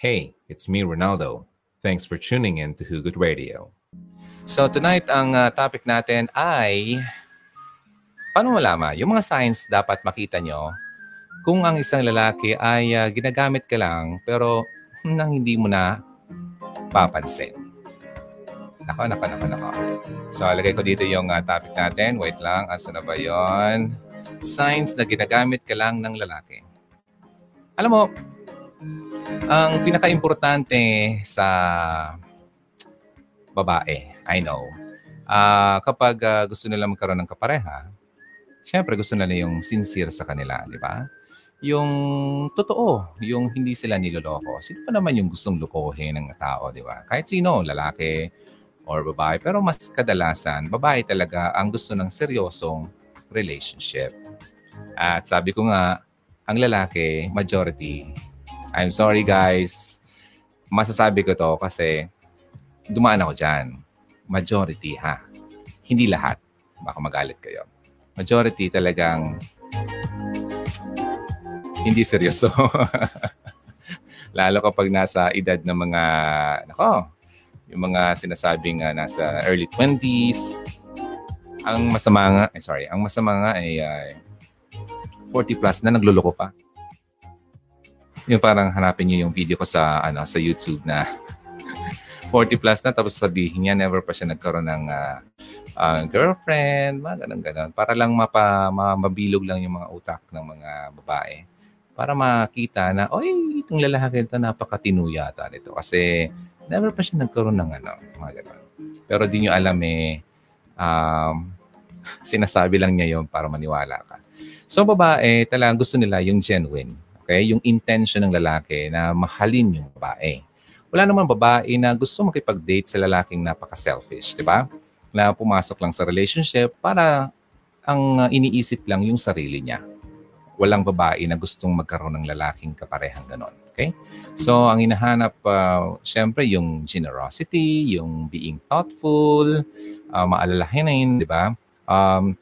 Hey, it's me, Ronaldo. Thanks for tuning in to Hugot Radio. So tonight, ang uh, topic natin ay paano malaman? Yung mga signs dapat makita nyo kung ang isang lalaki ay uh, ginagamit ka lang pero nang hindi mo na papansin. Nako, nako, nako, nako. So, lagay ko dito yung uh, topic natin. Wait lang, asa na ba yon? Signs na ginagamit ka lang ng lalaki. Alam mo, ang pinaka-importante sa babae, I know, uh, kapag uh, gusto nila magkaroon ng kapareha, syempre gusto nila yung sincere sa kanila, di ba? Yung totoo, yung hindi sila niloloko. Sino pa naman yung gustong lukohin ng tao, di ba? Kahit sino, lalaki or babae. Pero mas kadalasan, babae talaga ang gusto ng seryosong relationship. At sabi ko nga, ang lalaki, majority, I'm sorry guys, masasabi ko to kasi dumaan ako dyan. Majority ha. Hindi lahat. Baka magalit kayo. Majority talagang hindi seryoso. Lalo kapag nasa edad ng mga, nako, yung mga sinasabing uh, nasa early 20s. Ang masama nga, eh, sorry, ang masama nga ay uh, 40 plus na nagluloko pa. Yung parang hanapin niyo yung video ko sa ano sa YouTube na 40 plus na tapos sabihin niya never pa siya nagkaroon ng uh, uh, girlfriend, mga ganun ganun. Para lang mapa, mabilog lang yung mga utak ng mga babae para makita na, oy, itong lalaki ito napakatinu yata nito. Kasi never pa siya nagkaroon ng ano, mga ganun. Pero di nyo alam eh, um, sinasabi lang niya yon para maniwala ka. So babae, talagang gusto nila yung genuine. Okay? Yung intention ng lalaki na mahalin yung babae. Wala namang babae na gusto makipag-date sa lalaking napaka-selfish, di ba? Na pumasok lang sa relationship para ang iniisip lang yung sarili niya walang babae na gustong magkaroon ng lalaking kaparehang ganon. Okay? So, ang hinahanap, uh, syempre, yung generosity, yung being thoughtful, uh, maalalahanin, di ba? Um,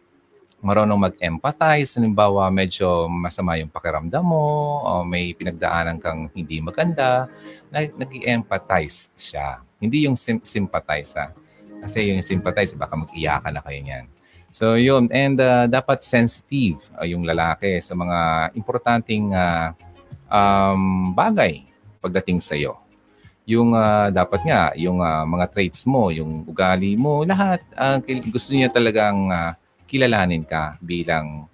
marunong mag-empathize. Halimbawa, medyo masama yung pakiramdam mo, o may pinagdaanan kang hindi maganda, nag-empathize siya. Hindi yung sim- sympathize, ha? Kasi yung sympathize, baka mag-iyakan na kayo niyan. So yun, and uh, dapat sensitive uh, yung lalaki sa mga importanteng uh, um, bagay pagdating sa iyo. Yung uh, dapat nga, yung uh, mga traits mo, yung ugali mo, lahat uh, gusto niya talagang uh, kilalanin ka bilang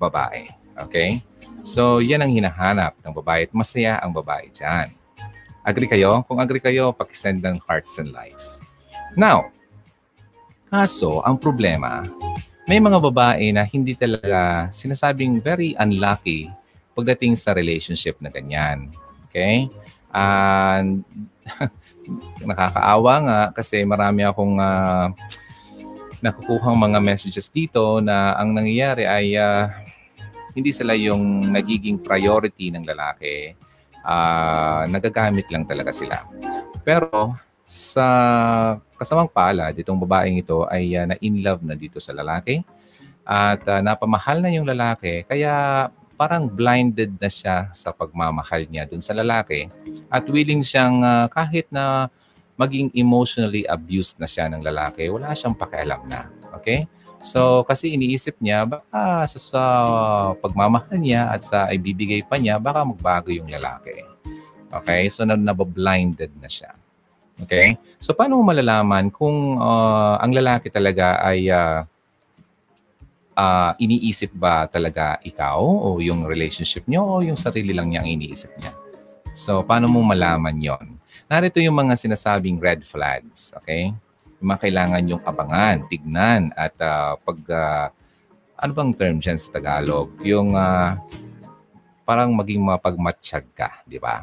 babae. Okay? So, yan ang hinahanap ng babae at masaya ang babae dyan. Agree kayo? Kung agree kayo, pakisend ng hearts and likes. Now, Kaso, ang problema, may mga babae na hindi talaga sinasabing very unlucky pagdating sa relationship na ganyan. Okay? And nakakaawa nga kasi marami akong uh, nakukuhang mga messages dito na ang nangyayari ay uh, hindi sila yung nagiging priority ng lalaki. Uh, nagagamit lang talaga sila. Pero sa kasamang palad, itong babaeng ito ay uh, na-in love na dito sa lalaki at uh, napamahal na yung lalaki kaya parang blinded na siya sa pagmamahal niya dun sa lalaki at willing siyang uh, kahit na maging emotionally abused na siya ng lalaki, wala siyang pakialam na. Okay? So, kasi iniisip niya, baka sa, sa pagmamahal niya at sa ibibigay pa niya, baka magbago yung lalaki. Okay? So, nabablinded na siya. Okay? So paano mo malalaman kung uh, ang lalaki talaga ay uh, uh, iniisip ba talaga ikaw o yung relationship niyo o yung sarili lang niya ang iniisip niya? So paano mo malaman yon? Narito yung mga sinasabing red flags. Okay? Yung mga kailangan yung abangan, tignan at uh, pag uh, ano bang term dyan sa Tagalog? Yung uh, parang maging mapagmatsyag ka, di ba?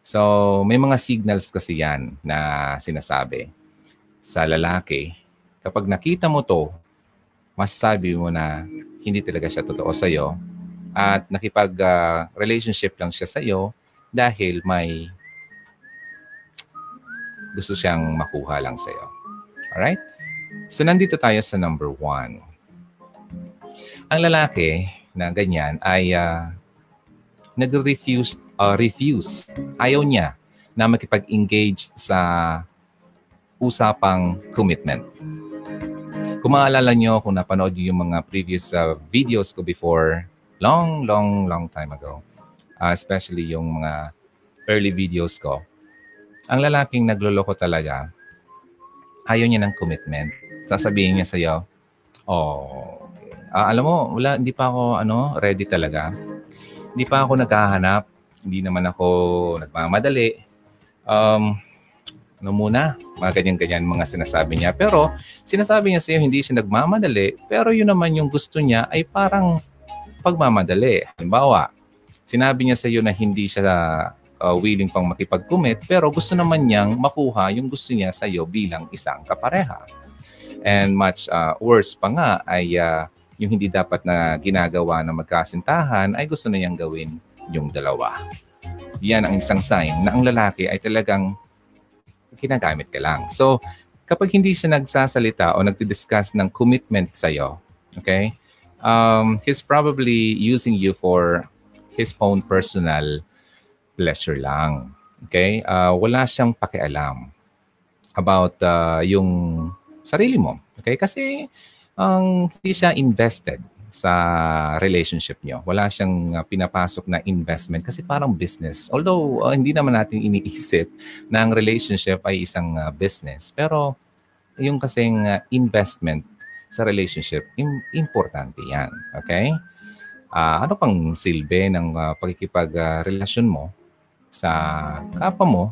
So, may mga signals kasi yan na sinasabi sa lalaki. Kapag nakita mo to, masasabi mo na hindi talaga siya totoo sa iyo at nakipag-relationship uh, lang siya sa iyo dahil may gusto siyang makuha lang sa iyo. Alright? So, nandito tayo sa number one. Ang lalaki na ganyan ay uh, nag-refuse uh, refuse. Ayaw niya na makipag-engage sa usapang commitment. Kung maalala nyo, kung napanood nyo yung mga previous uh, videos ko before, long, long, long time ago, uh, especially yung mga early videos ko, ang lalaking nagloloko talaga, ayaw niya ng commitment. Sasabihin niya sa'yo, oh, uh, alam mo, wala, hindi pa ako ano, ready talaga. Hindi pa ako naghahanap. Hindi naman ako nagmamadali. Um, ano muna, mga ganyan-ganyan mga sinasabi niya. Pero sinasabi niya sa iyo, hindi siya nagmamadali, pero yun naman yung gusto niya ay parang pagmamadali. Halimbawa, sinabi niya sa iyo na hindi siya uh, willing pang makipag-commit, pero gusto naman niyang makuha yung gusto niya sa iyo bilang isang kapareha. And much uh, worse pa nga ay uh, yung hindi dapat na ginagawa ng magkasintahan ay gusto na niyang gawin yung dalawa. Yan ang isang sign na ang lalaki ay talagang ginagamit ka lang. So, kapag hindi siya nagsasalita o nagdi-discuss ng commitment sa'yo, okay, um, he's probably using you for his own personal pleasure lang. Okay? Uh, wala siyang pakialam about uh, yung sarili mo. Okay? Kasi ang um, hindi siya invested sa relationship niyo. Wala siyang uh, pinapasok na investment kasi parang business. Although uh, hindi naman natin iniisip na ang relationship ay isang uh, business. Pero yung kasing uh, investment sa relationship, im- importante yan. Okay? Uh, ano pang silbi ng uh, pagkikipag-relasyon uh, mo sa kapwa mo,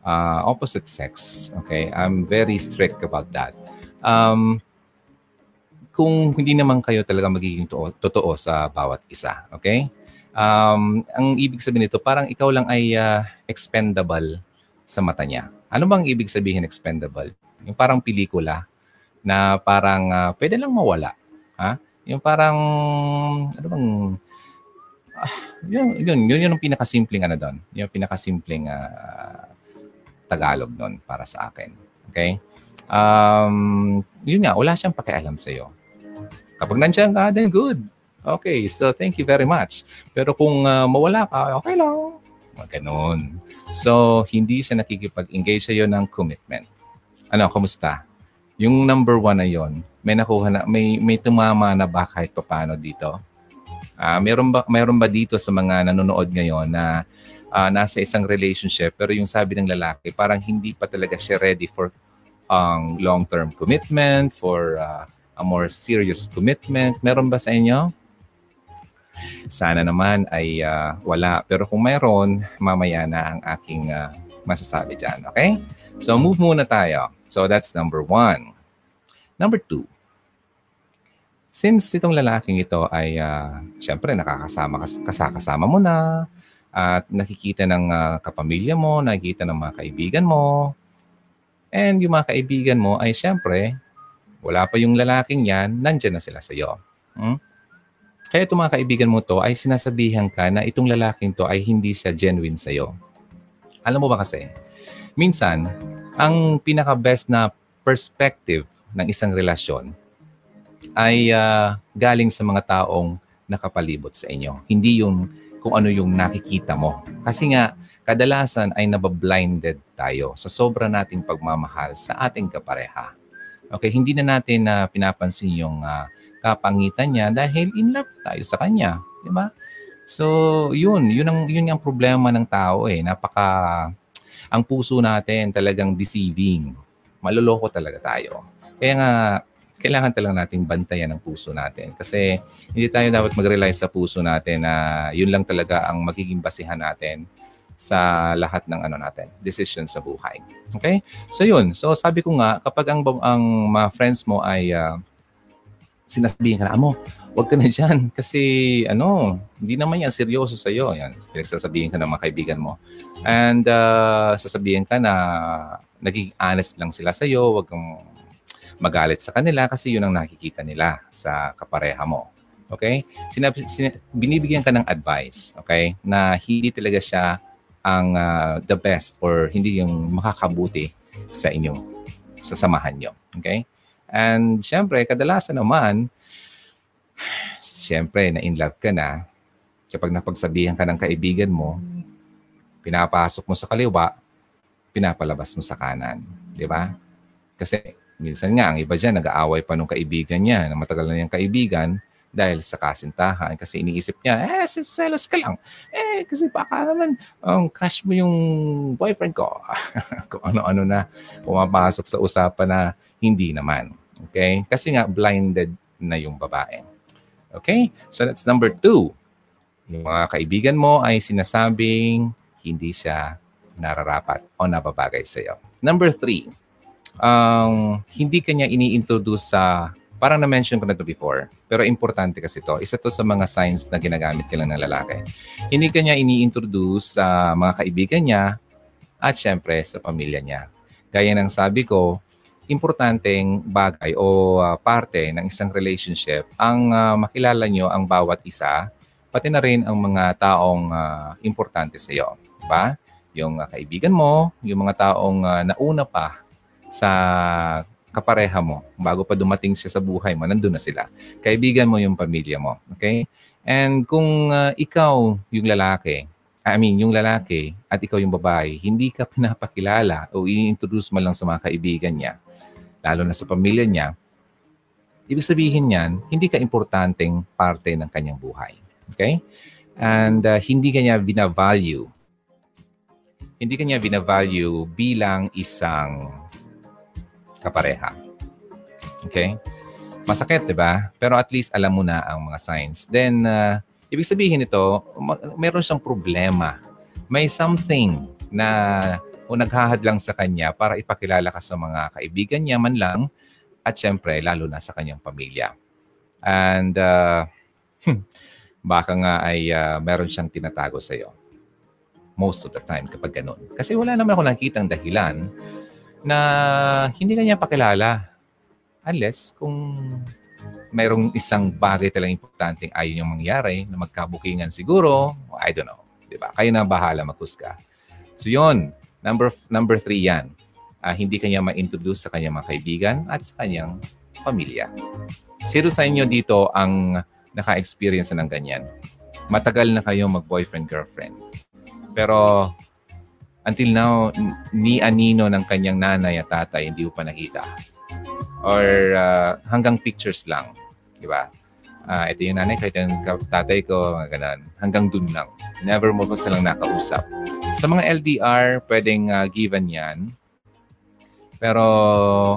uh, opposite sex. Okay? I'm very strict about that. Um, kung hindi naman kayo talaga magiging to- totoo sa bawat isa. Okay? Um, ang ibig sabihin nito, parang ikaw lang ay uh, expendable sa mata niya. Ano bang ibig sabihin expendable? Yung parang pelikula na parang uh, pwede lang mawala. Ha? Yung parang, ano bang, uh, yun, yun, yun, yun yung pinakasimpleng ano doon. Yung pinakasimpleng uh, Tagalog doon para sa akin. Okay? Um, yun nga, wala siyang pakialam sa'yo. Kapag nandiyan ka, then good. Okay, so thank you very much. Pero kung uh, mawala ka, okay lang. Ganun. So, hindi siya nakikipag-engage sa'yo ng commitment. Ano, kumusta? Yung number one na yon, may nakuha na, may, may tumama na ba kahit paano dito? Uh, meron, ba, meron ba dito sa mga nanonood ngayon na uh, nasa isang relationship pero yung sabi ng lalaki parang hindi pa talaga siya ready for um, long-term commitment, for uh, a more serious commitment? Meron ba sa inyo? Sana naman ay uh, wala. Pero kung mayroon, mamaya na ang aking uh, masasabi dyan. Okay? So move muna tayo. So that's number one. Number two. Since itong lalaking ito ay uh, syempre nakakasama kasakasama mo na at nakikita ng uh, kapamilya mo, nakikita ng mga kaibigan mo, and yung mga kaibigan mo ay syempre wala pa yung lalaking yan, nandyan na sila sa iyo. Hmm? Kaya itong mga kaibigan mo to ay sinasabihan ka na itong lalaking to ay hindi siya genuine sa iyo. Alam mo ba kasi, minsan, ang pinaka-best na perspective ng isang relasyon ay uh, galing sa mga taong nakapalibot sa inyo. Hindi yung kung ano yung nakikita mo. Kasi nga, kadalasan ay nabablinded tayo sa sobra nating pagmamahal sa ating kapareha. Okay, hindi na natin na uh, pinapansin yung uh, kapangitan niya dahil in love tayo sa kanya, di ba? So, yun, yun ang yun ang problema ng tao eh. Napaka ang puso natin talagang deceiving. Maloloko talaga tayo. Kaya nga kailangan talaga nating bantayan ang puso natin kasi hindi tayo dapat mag-rely sa puso natin na yun lang talaga ang magiging basihan natin sa lahat ng ano natin, decision sa buhay. Okay? So yun. So sabi ko nga, kapag ang, ang mga friends mo ay uh, sinasabihin ka na, amo, wag ka na dyan kasi ano, hindi naman yan seryoso sa iyo. Yan, pinagsasabihin ka ng mga kaibigan mo. And uh, sasabihin ka na naging honest lang sila sa iyo, wag kang magalit sa kanila kasi yun ang nakikita nila sa kapareha mo. Okay? Sinab- sin- binibigyan ka ng advice, okay? Na hindi talaga siya ang uh, the best or hindi yung makakabuti sa inyong sasamahan nyo. Okay? And syempre, kadalasan naman, syempre, na in love ka na, kapag napagsabihan ka ng kaibigan mo, pinapasok mo sa kaliwa, pinapalabas mo sa kanan. Di ba? Kasi minsan nga, ang iba dyan, nag-aaway pa nung kaibigan niya, na matagal na niyang kaibigan, dahil sa kasintahan kasi iniisip niya, eh, selos ka lang. Eh, kasi baka naman um, crush mo yung boyfriend ko. Kung ano-ano na pumapasok sa usapan na hindi naman. Okay? Kasi nga, blinded na yung babae. Okay? So that's number two. Yung mga kaibigan mo ay sinasabing hindi siya nararapat o nababagay sa iyo. Number three, um, hindi kanya ini-introduce sa Parang na-mention ko na to before, pero importante kasi to. Isa to sa mga signs na ginagamit ka lang ng lalaki. Hindi kanya ini-introduce sa mga kaibigan niya at syempre sa pamilya niya. Gaya ng sabi ko, importanteng bagay o uh, parte ng isang relationship ang uh, makilala nyo ang bawat isa, pati na rin ang mga taong uh, importante sa iyo. Diba? Yung uh, kaibigan mo, yung mga taong uh, nauna pa sa kapareha mo, bago pa dumating siya sa buhay mo, nandun na sila. Kaibigan mo yung pamilya mo. Okay? And kung uh, ikaw yung lalaki, I mean, yung lalaki at ikaw yung babae, hindi ka pinapakilala o i-introduce mo lang sa mga kaibigan niya, lalo na sa pamilya niya, ibig sabihin niyan, hindi ka importanteng parte ng kanyang buhay. Okay? And uh, hindi kanya binavalue. Hindi kanya binavalue bilang isang kapareha. Okay? Masakit, di ba? Pero at least alam mo na ang mga signs. Then, uh, ibig sabihin ito, meron siyang problema. May something na o naghahadlang sa kanya para ipakilala ka sa mga kaibigan niya man lang at syempre lalo na sa kanyang pamilya. And uh, baka nga ay uh, meron siyang tinatago sa iyo. Most of the time kapag ganun. Kasi wala naman ako nakitang dahilan na hindi ka niya pakilala. Unless kung mayroong isang bagay talagang importanteng ayaw niyang mangyari na magkabukingan siguro, I don't know. Ba? Kayo na bahala maghusga. So yun, number, number three yan. Uh, hindi kanya ma-introduce sa kanyang mga kaibigan at sa kanyang pamilya. Sino sa inyo dito ang naka-experience ng ganyan? Matagal na kayo mag-boyfriend-girlfriend. Pero until now, ni anino ng kanyang nanay at tatay, hindi ko pa nakita. Or uh, hanggang pictures lang. Di ba? Uh, ito yung nanay, kahit yung tatay ko, ganun. Hanggang dun lang. Never mo pa silang nakausap. Sa mga LDR, pwedeng uh, given yan. Pero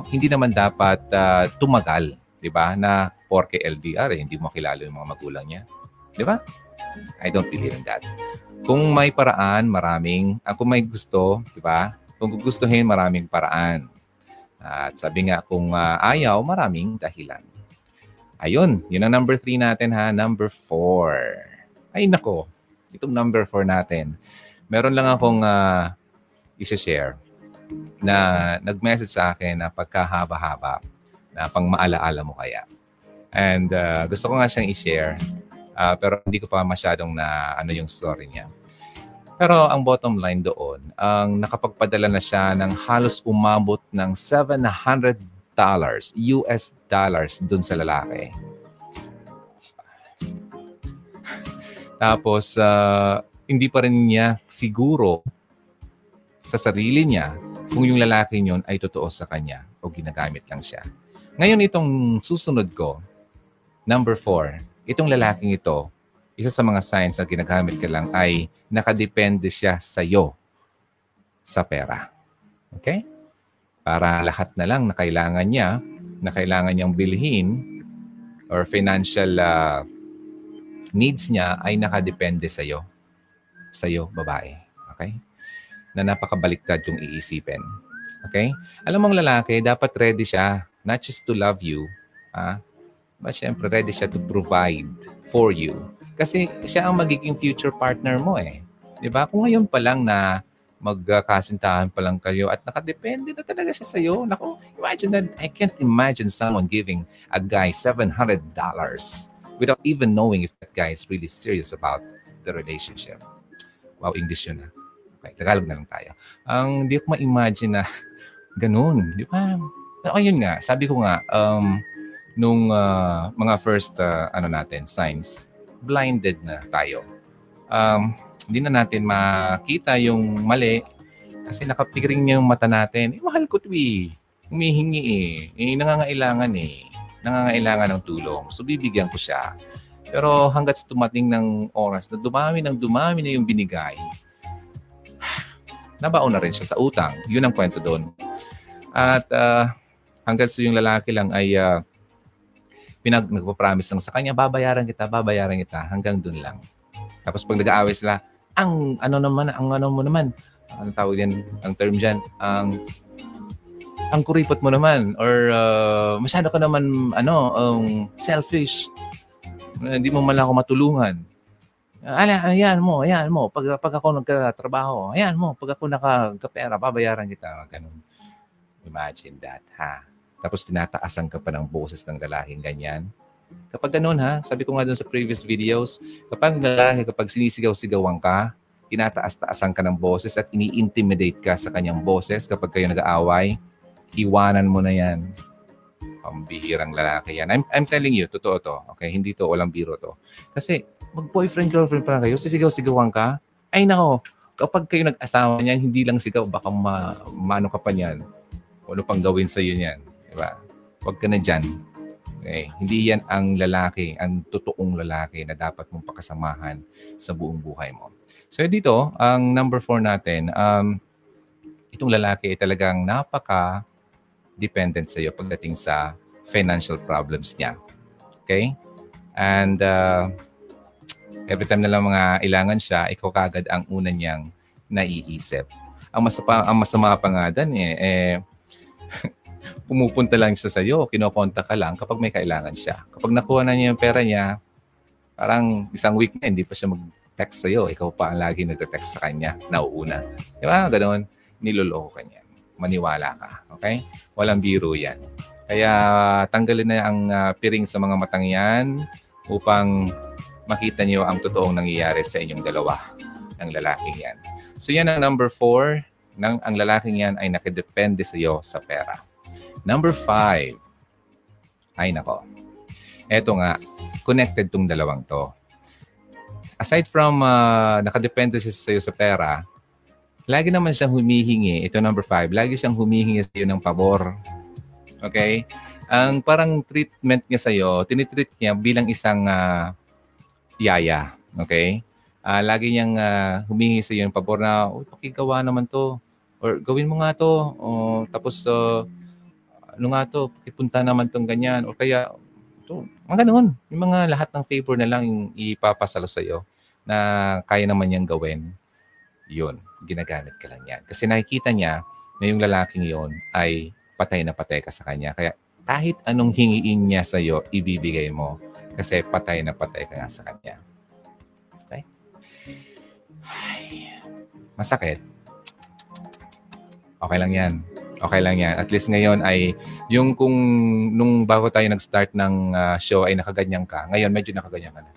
hindi naman dapat uh, tumagal, 'di ba? Na porke LDR eh, hindi mo kilala yung mga magulang niya. 'Di ba? I don't believe in that. Kung may paraan, maraming. Uh, kung may gusto, di ba? Kung gugustuhin, maraming paraan. At sabi nga, kung uh, ayaw, maraming dahilan. Ayun, yun ang number three natin ha. Number four. Ay nako, itong number four natin. Meron lang akong uh, isa-share na nag-message sa akin na pagkahaba-haba na pang maalaala mo kaya. And uh, gusto ko nga siyang i-share Uh, pero hindi ko pa masyadong na ano yung story niya. Pero ang bottom line doon, ang nakapagpadala na siya ng halos umabot ng 700 dollars, US dollars doon sa lalaki. Tapos, uh, hindi pa rin niya siguro sa sarili niya kung yung lalaki niyon ay totoo sa kanya o ginagamit lang siya. Ngayon itong susunod ko, number four, itong lalaking ito, isa sa mga signs na ginagamit ka lang ay nakadepende siya sa iyo sa pera. Okay? Para lahat na lang na kailangan niya, na kailangan niyang bilhin or financial uh, needs niya ay nakadepende sa iyo. Sa iyo, babae. Okay? Na napakabaliktad yung iisipin. Okay? Alam mong lalaki, dapat ready siya not just to love you, ah, mas syempre ready siya to provide for you. Kasi siya ang magiging future partner mo eh. 'Di ba? Kung ngayon pa lang na magkasintahan pa lang kayo at nakadepende na talaga siya sa iyo. Nako, imagine that. I can't imagine someone giving a guy $700 without even knowing if that guy is really serious about the relationship. Wow, English yun ha. Okay, Tagalog na lang tayo. Ang um, di ko ma-imagine na ganun. Di ba? Ayun nga, sabi ko nga, um, nung uh, mga first uh, ano natin signs blinded na tayo um, hindi na natin makita yung mali Kasi nakapiring niya yung mata natin. Eh, mahal ko to eh. Humihingi eh. Eh, nangangailangan eh. Nangangailangan ng tulong. So, bibigyan ko siya. Pero hanggat tumating ng oras na dumami ng dumami na yung binigay, nabaon na rin siya sa utang. Yun ang kwento doon. At uh, hanggat yung lalaki lang ay uh, pinag nagpo-promise lang sa kanya, babayaran kita, babayaran kita, hanggang doon lang. Tapos pag nag-aaway sila, ang ano naman, ang ano mo naman, ano tawag yan, ang term dyan, ang ang kuripot mo naman or uh, masyado ka naman ano um, selfish hindi mo man ako matulungan. Ala, ayan mo, ayan mo. Pag, pag ako nagkatrabaho, ayan mo. Pag ako nakagapera, babayaran kita. Ganun. Imagine that, ha? Tapos tinataasan ka pa ng boses ng lalaking ganyan. Kapag ganun, ha? Sabi ko nga dun sa previous videos, kapag lalaki, kapag sinisigaw-sigawan ka, tinataas-taasan ka ng boses at ini-intimidate ka sa kanyang boses kapag kayo nag-aaway, iwanan mo na yan pambihirang lalaki yan. I'm, I'm telling you, totoo to. Okay, hindi to, walang biro to. Kasi mag-boyfriend, girlfriend pa kayo, sisigaw-sigawan ka, ay nako, kapag kayo nag-asawa niyan, hindi lang sigaw, baka ma, maano ka pa niyan. Ano pang gawin sa iyo niyan. Diba? Huwag ka na dyan. Okay? Hindi yan ang lalaki, ang totoong lalaki na dapat mong pakasamahan sa buong buhay mo. So dito, ang number four natin, um, itong lalaki ay talagang napaka dependent sa iyo pagdating sa financial problems niya. Okay? And uh, every time na lang mga ilangan siya, ikaw kagad ang una niyang naiisip. Ang masama, ang masama pa nga dan eh, eh pumupunta lang siya sa iyo, kinokontak ka lang kapag may kailangan siya. Kapag nakuha na niya yung pera niya, parang isang week na hindi pa siya mag-text sa iyo, ikaw pa ang lagi nagte-text sa kanya, nauuna. Di ba? Ganoon, niloloko ka niya maniwala ka. Okay? Walang biro yan. Kaya tanggalin na ang uh, piring sa mga matang yan upang makita niyo ang totoong nangyayari sa inyong dalawa ng lalaking yan. So yan ang number four. Nang ang lalaking yan ay nakidepende sa iyo sa pera. Number five. Ay nako. Eto nga, connected tong dalawang to. Aside from uh, nakadepende siya sa iyo sa pera, lagi naman siyang humihingi. Ito number five. Lagi siyang humihingi sa iyo ng pabor. Okay? Ang parang treatment niya sa iyo, tinitreat niya bilang isang uh, yaya. Okay? Uh, lagi niyang uh, humingi sa iyo ng pabor na, oh, pakigawa naman to. Or gawin mo nga to. O, tapos, uh, ano nga to, pakipunta naman tong ganyan. Or kaya, to, mga ganun. Yung mga lahat ng favor na lang yung ipapasalo sa iyo na kaya naman niyang gawin. Yun ginagamit ka lang yan. Kasi nakikita niya na yung lalaking yon ay patay na patay ka sa kanya. Kaya kahit anong hingiin niya sa iyo, ibibigay mo. Kasi patay na patay ka nga sa kanya. Okay? Ay, masakit. Okay lang yan. Okay lang yan. At least ngayon ay yung kung nung bago tayo nag-start ng uh, show ay nakaganyan ka. Ngayon medyo nakaganyan ka na.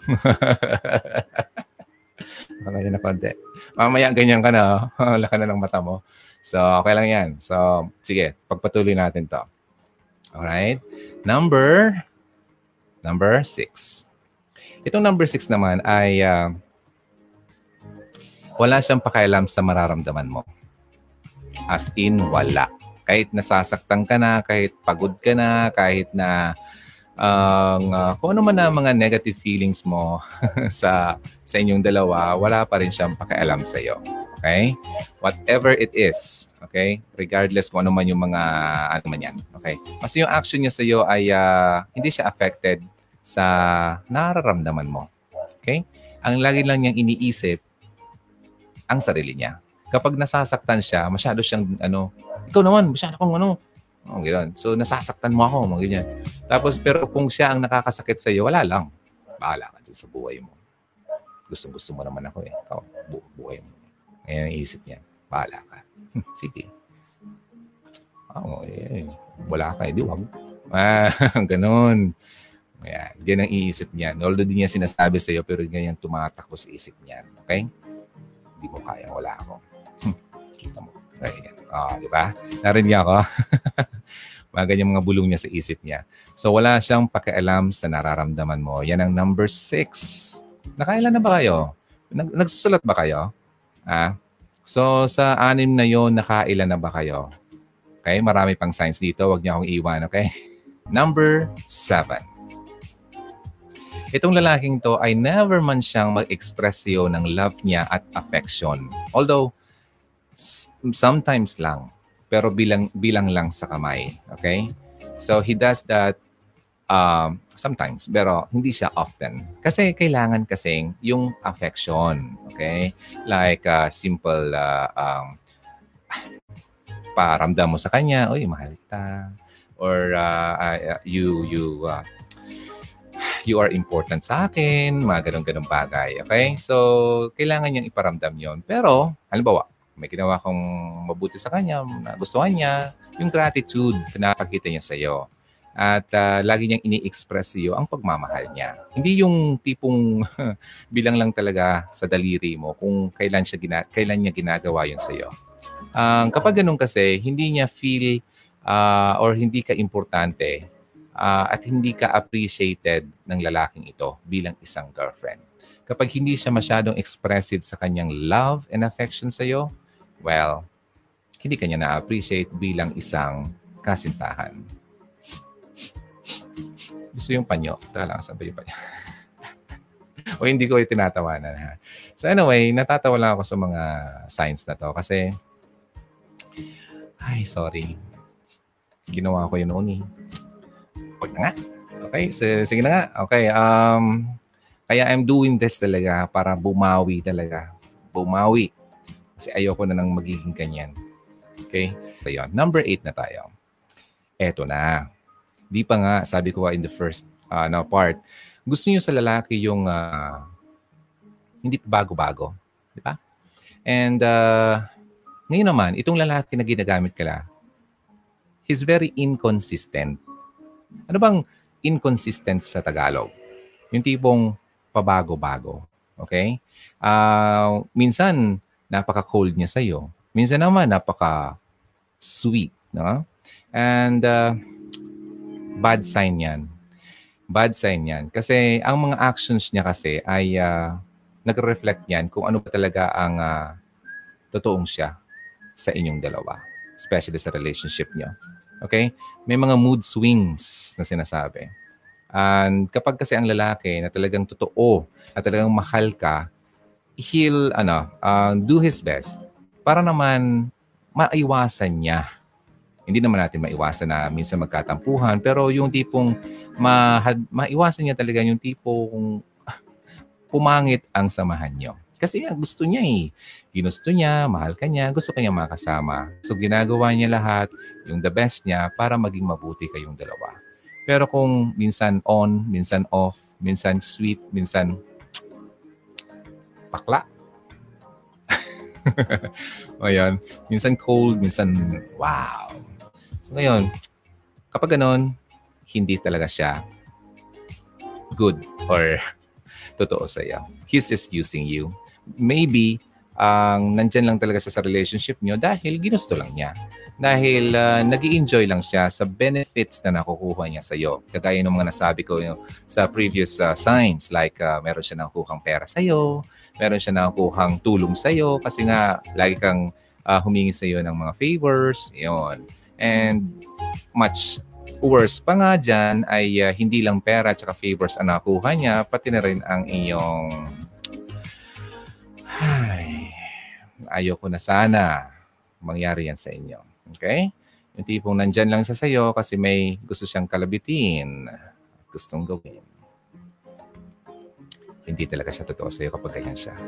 nakaganyan na konti. Mamaya ganyan ka na, oh. laka na ng mata mo. So, okay lang yan. So, sige, pagpatuloy natin to. Alright? Number, number six. Itong number six naman ay uh, wala siyang pakialam sa mararamdaman mo. As in, wala. Kahit nasasaktan ka na, kahit pagod ka na, kahit na ang uh, kung ano man ang mga negative feelings mo sa sa inyong dalawa, wala pa rin siyang pakialam sa iyo. Okay? Whatever it is, okay? Regardless kung ano man yung mga ano man yan. Okay? Mas yung action niya sa iyo ay uh, hindi siya affected sa nararamdaman mo. Okay? Ang lagi lang niyang iniisip ang sarili niya. Kapag nasasaktan siya, masyado siyang ano, ikaw naman, masyado kang ano, Oh, gano'n. So, nasasaktan mo ako, mga ganyan. Tapos, pero kung siya ang nakakasakit sa iyo, wala lang. Bahala ka sa buhay mo. Gusto-gusto mo naman ako eh. Ikaw, bu- buhay mo. Ngayon ang isip niya, bahala ka. Sige. Oh, eh, wala ka, eh, wag. Ah, ganun. Ayan, yan ang iisip niya. Although di niya sinasabi sa iyo, pero ganyan tumatakbo sa isip niya. Okay? Hindi mo kaya, wala ako. Kita mo. Ayan. Oh, di ba? Narinig ako. mga ganyan mga bulong niya sa isip niya. So wala siyang pakialam sa nararamdaman mo. Yan ang number six. Nakailan na ba kayo? Nag- nagsusulat ba kayo? Ah? So, sa anim na yon nakailan na ba kayo? Okay, marami pang signs dito. Huwag niyo akong iwan, okay? Number seven. Itong lalaking to ay never man siyang mag-express ng love niya at affection. Although, sometimes lang. Pero bilang, bilang lang sa kamay. Okay? So, he does that um, sometimes, pero hindi siya often. Kasi kailangan kasing yung affection. Okay? Like uh, simple uh, um, paramdam mo sa kanya, oy, mahal kita. Or uh, uh, you, you, uh, you are important sa akin, mga ganun-ganun bagay. Okay? So, kailangan niyang iparamdam yon Pero, halimbawa, may ginawa kong mabuti sa kanya, nagustuhan niya, yung gratitude na napakita niya sa iyo. At uh, lagi niyang ini-express iyo ang pagmamahal niya. Hindi yung tipong bilang lang talaga sa daliri mo kung kailan, siya gina- kailan niya ginagawa yun sa iyo. Uh, kapag ganun kasi, hindi niya feel uh, or hindi ka importante uh, at hindi ka appreciated ng lalaking ito bilang isang girlfriend. Kapag hindi siya masyadong expressive sa kanyang love and affection sa iyo, well, hindi kanya na-appreciate bilang isang kasintahan. Gusto yung panyo. Teka lang, saan ba yung panyo? o hindi ko itinatawanan. Ha? So anyway, natatawa lang ako sa mga signs na to kasi ay, sorry. Ginawa ko yun noon eh. Huwag na nga. Okay, so, sige na nga. Okay, um, kaya I'm doing this talaga para bumawi talaga. Bumawi. Kasi ayoko na nang magiging ganyan. Okay? So yun. Number eight na tayo. Eto na. Di pa nga, sabi ko in the first uh, na part, gusto niyo sa lalaki yung uh, hindi bago-bago. Di ba? And uh, ngayon naman, itong lalaki na ginagamit ka la, he's very inconsistent. Ano bang inconsistent sa Tagalog? Yung tipong pabago-bago. Okay? Uh, minsan, napaka-cold niya sa'yo. Minsan naman, napaka-sweet. No? And uh, bad sign yan. Bad sign yan. Kasi ang mga actions niya kasi ay uh, nagre-reflect yan kung ano ba talaga ang uh, totoong siya sa inyong dalawa. Especially sa relationship niyo. Okay? May mga mood swings na sinasabi. And kapag kasi ang lalaki na talagang totoo at talagang mahal ka, he'll ano, uh, do his best para naman maiwasan niya. Hindi naman natin maiwasan na minsan magkatampuhan, pero yung tipong ma maiwasan niya talaga yung tipong pumangit ang samahan niyo. Kasi nga gusto niya eh. Ginusto niya, mahal ka niya, gusto kanya makasama. So ginagawa niya lahat, yung the best niya para maging mabuti kayong dalawa. Pero kung minsan on, minsan off, minsan sweet, minsan pakla. o yan. Minsan cold, minsan wow. So ngayon, kapag ganon, hindi talaga siya good or totoo sa iyo. He's just using you maybe ang um, nandyan lang talaga siya sa relationship niyo dahil ginusto lang niya. Dahil uh, nag enjoy lang siya sa benefits na nakukuha niya sa iyo. Kagaya ng mga nasabi ko know, sa previous uh, signs like uh, meron siya nakukuhang pera sa iyo, meron siya nakukuhang tulong sa iyo kasi nga lagi kang uh, humingi sa iyo ng mga favors, yon. And much worse pa nga dyan ay uh, hindi lang pera at favors ang nakuha niya, pati na rin ang iyong ay, ayoko na sana mangyari yan sa inyo. Okay? Yung tipong nandyan lang siya sa'yo kasi may gusto siyang kalabitin. Gustong gawin. Hindi talaga siya totoo sa'yo kapag ganyan siya.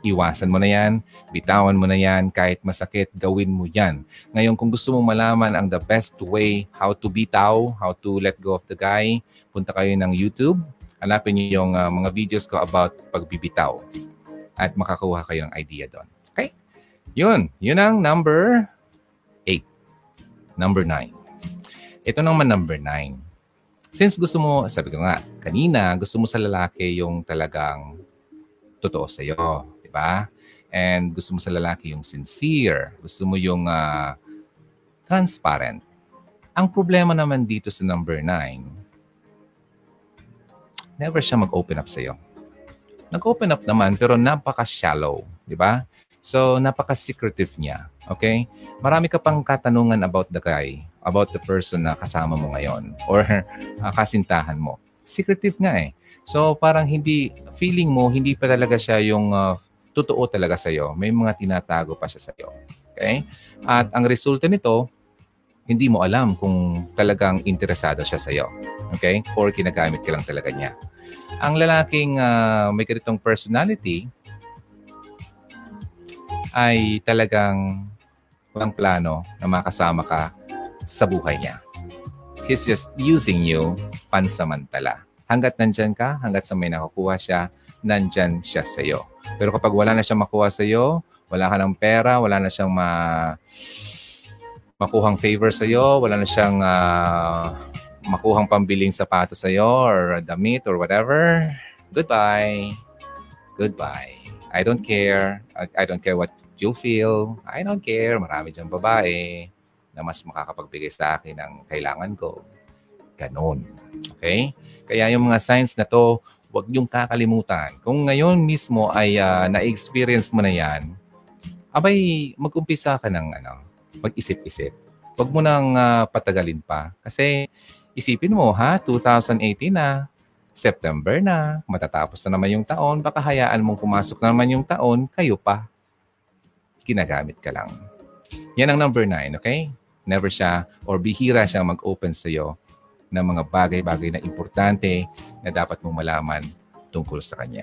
Iwasan mo na yan, bitawan mo na yan, kahit masakit, gawin mo yan. Ngayon, kung gusto mong malaman ang the best way how to bitaw, how to let go of the guy, punta kayo ng YouTube, hanapin niyo yung uh, mga videos ko about pagbibitaw at makakuha kayo ng idea doon. Okay? Yun. Yun ang number 8. Number 9. Ito naman number 9. Since gusto mo, sabi ko nga, kanina, gusto mo sa lalaki yung talagang totoo sa iyo, di ba? And gusto mo sa lalaki yung sincere. Gusto mo yung uh, transparent. Ang problema naman dito sa number 9, never siya mag-open up sa iyo nag-open up naman pero napaka-shallow, di ba? So, napaka-secretive niya. Okay? Marami ka pang katanungan about the guy, about the person na kasama mo ngayon or uh, kasintahan mo. Secretive nga eh. So, parang hindi, feeling mo, hindi pa talaga siya yung uh, totoo talaga sa'yo. May mga tinatago pa siya sa'yo. Okay? At ang resulta nito, hindi mo alam kung talagang interesado siya sa'yo. Okay? Or kinagamit ka lang talaga niya. Ang lalaking uh, may ganitong personality, ay talagang walang plano na makasama ka sa buhay niya. He's just using you pansamantala. Hanggat nandyan ka, hanggat sa may nakukuha siya, nandyan siya sa iyo. Pero kapag wala na siyang makuha sa iyo, wala ka ng pera, wala na siyang ma makuhang favor sa iyo, wala na siyang uh, makuhang pambiling sapatos sa iyo or damit or whatever, goodbye. Goodbye. I don't care. I, don't care what you feel. I don't care. Marami dyan babae na mas makakapagbigay sa akin ng kailangan ko. Ganon. Okay? Kaya yung mga signs na to, huwag niyong kakalimutan. Kung ngayon mismo ay uh, na-experience mo na yan, abay, mag-umpisa ka ng ano, mag-isip-isip. Huwag mo nang uh, patagalin pa. Kasi isipin mo ha, 2018 na, September na, matatapos na naman yung taon, baka hayaan mong pumasok na naman yung taon, kayo pa. Ginagamit ka lang. Yan ang number nine, okay? Never siya or bihira siyang mag-open sa iyo ng mga bagay-bagay na importante na dapat mong malaman tungkol sa kanya.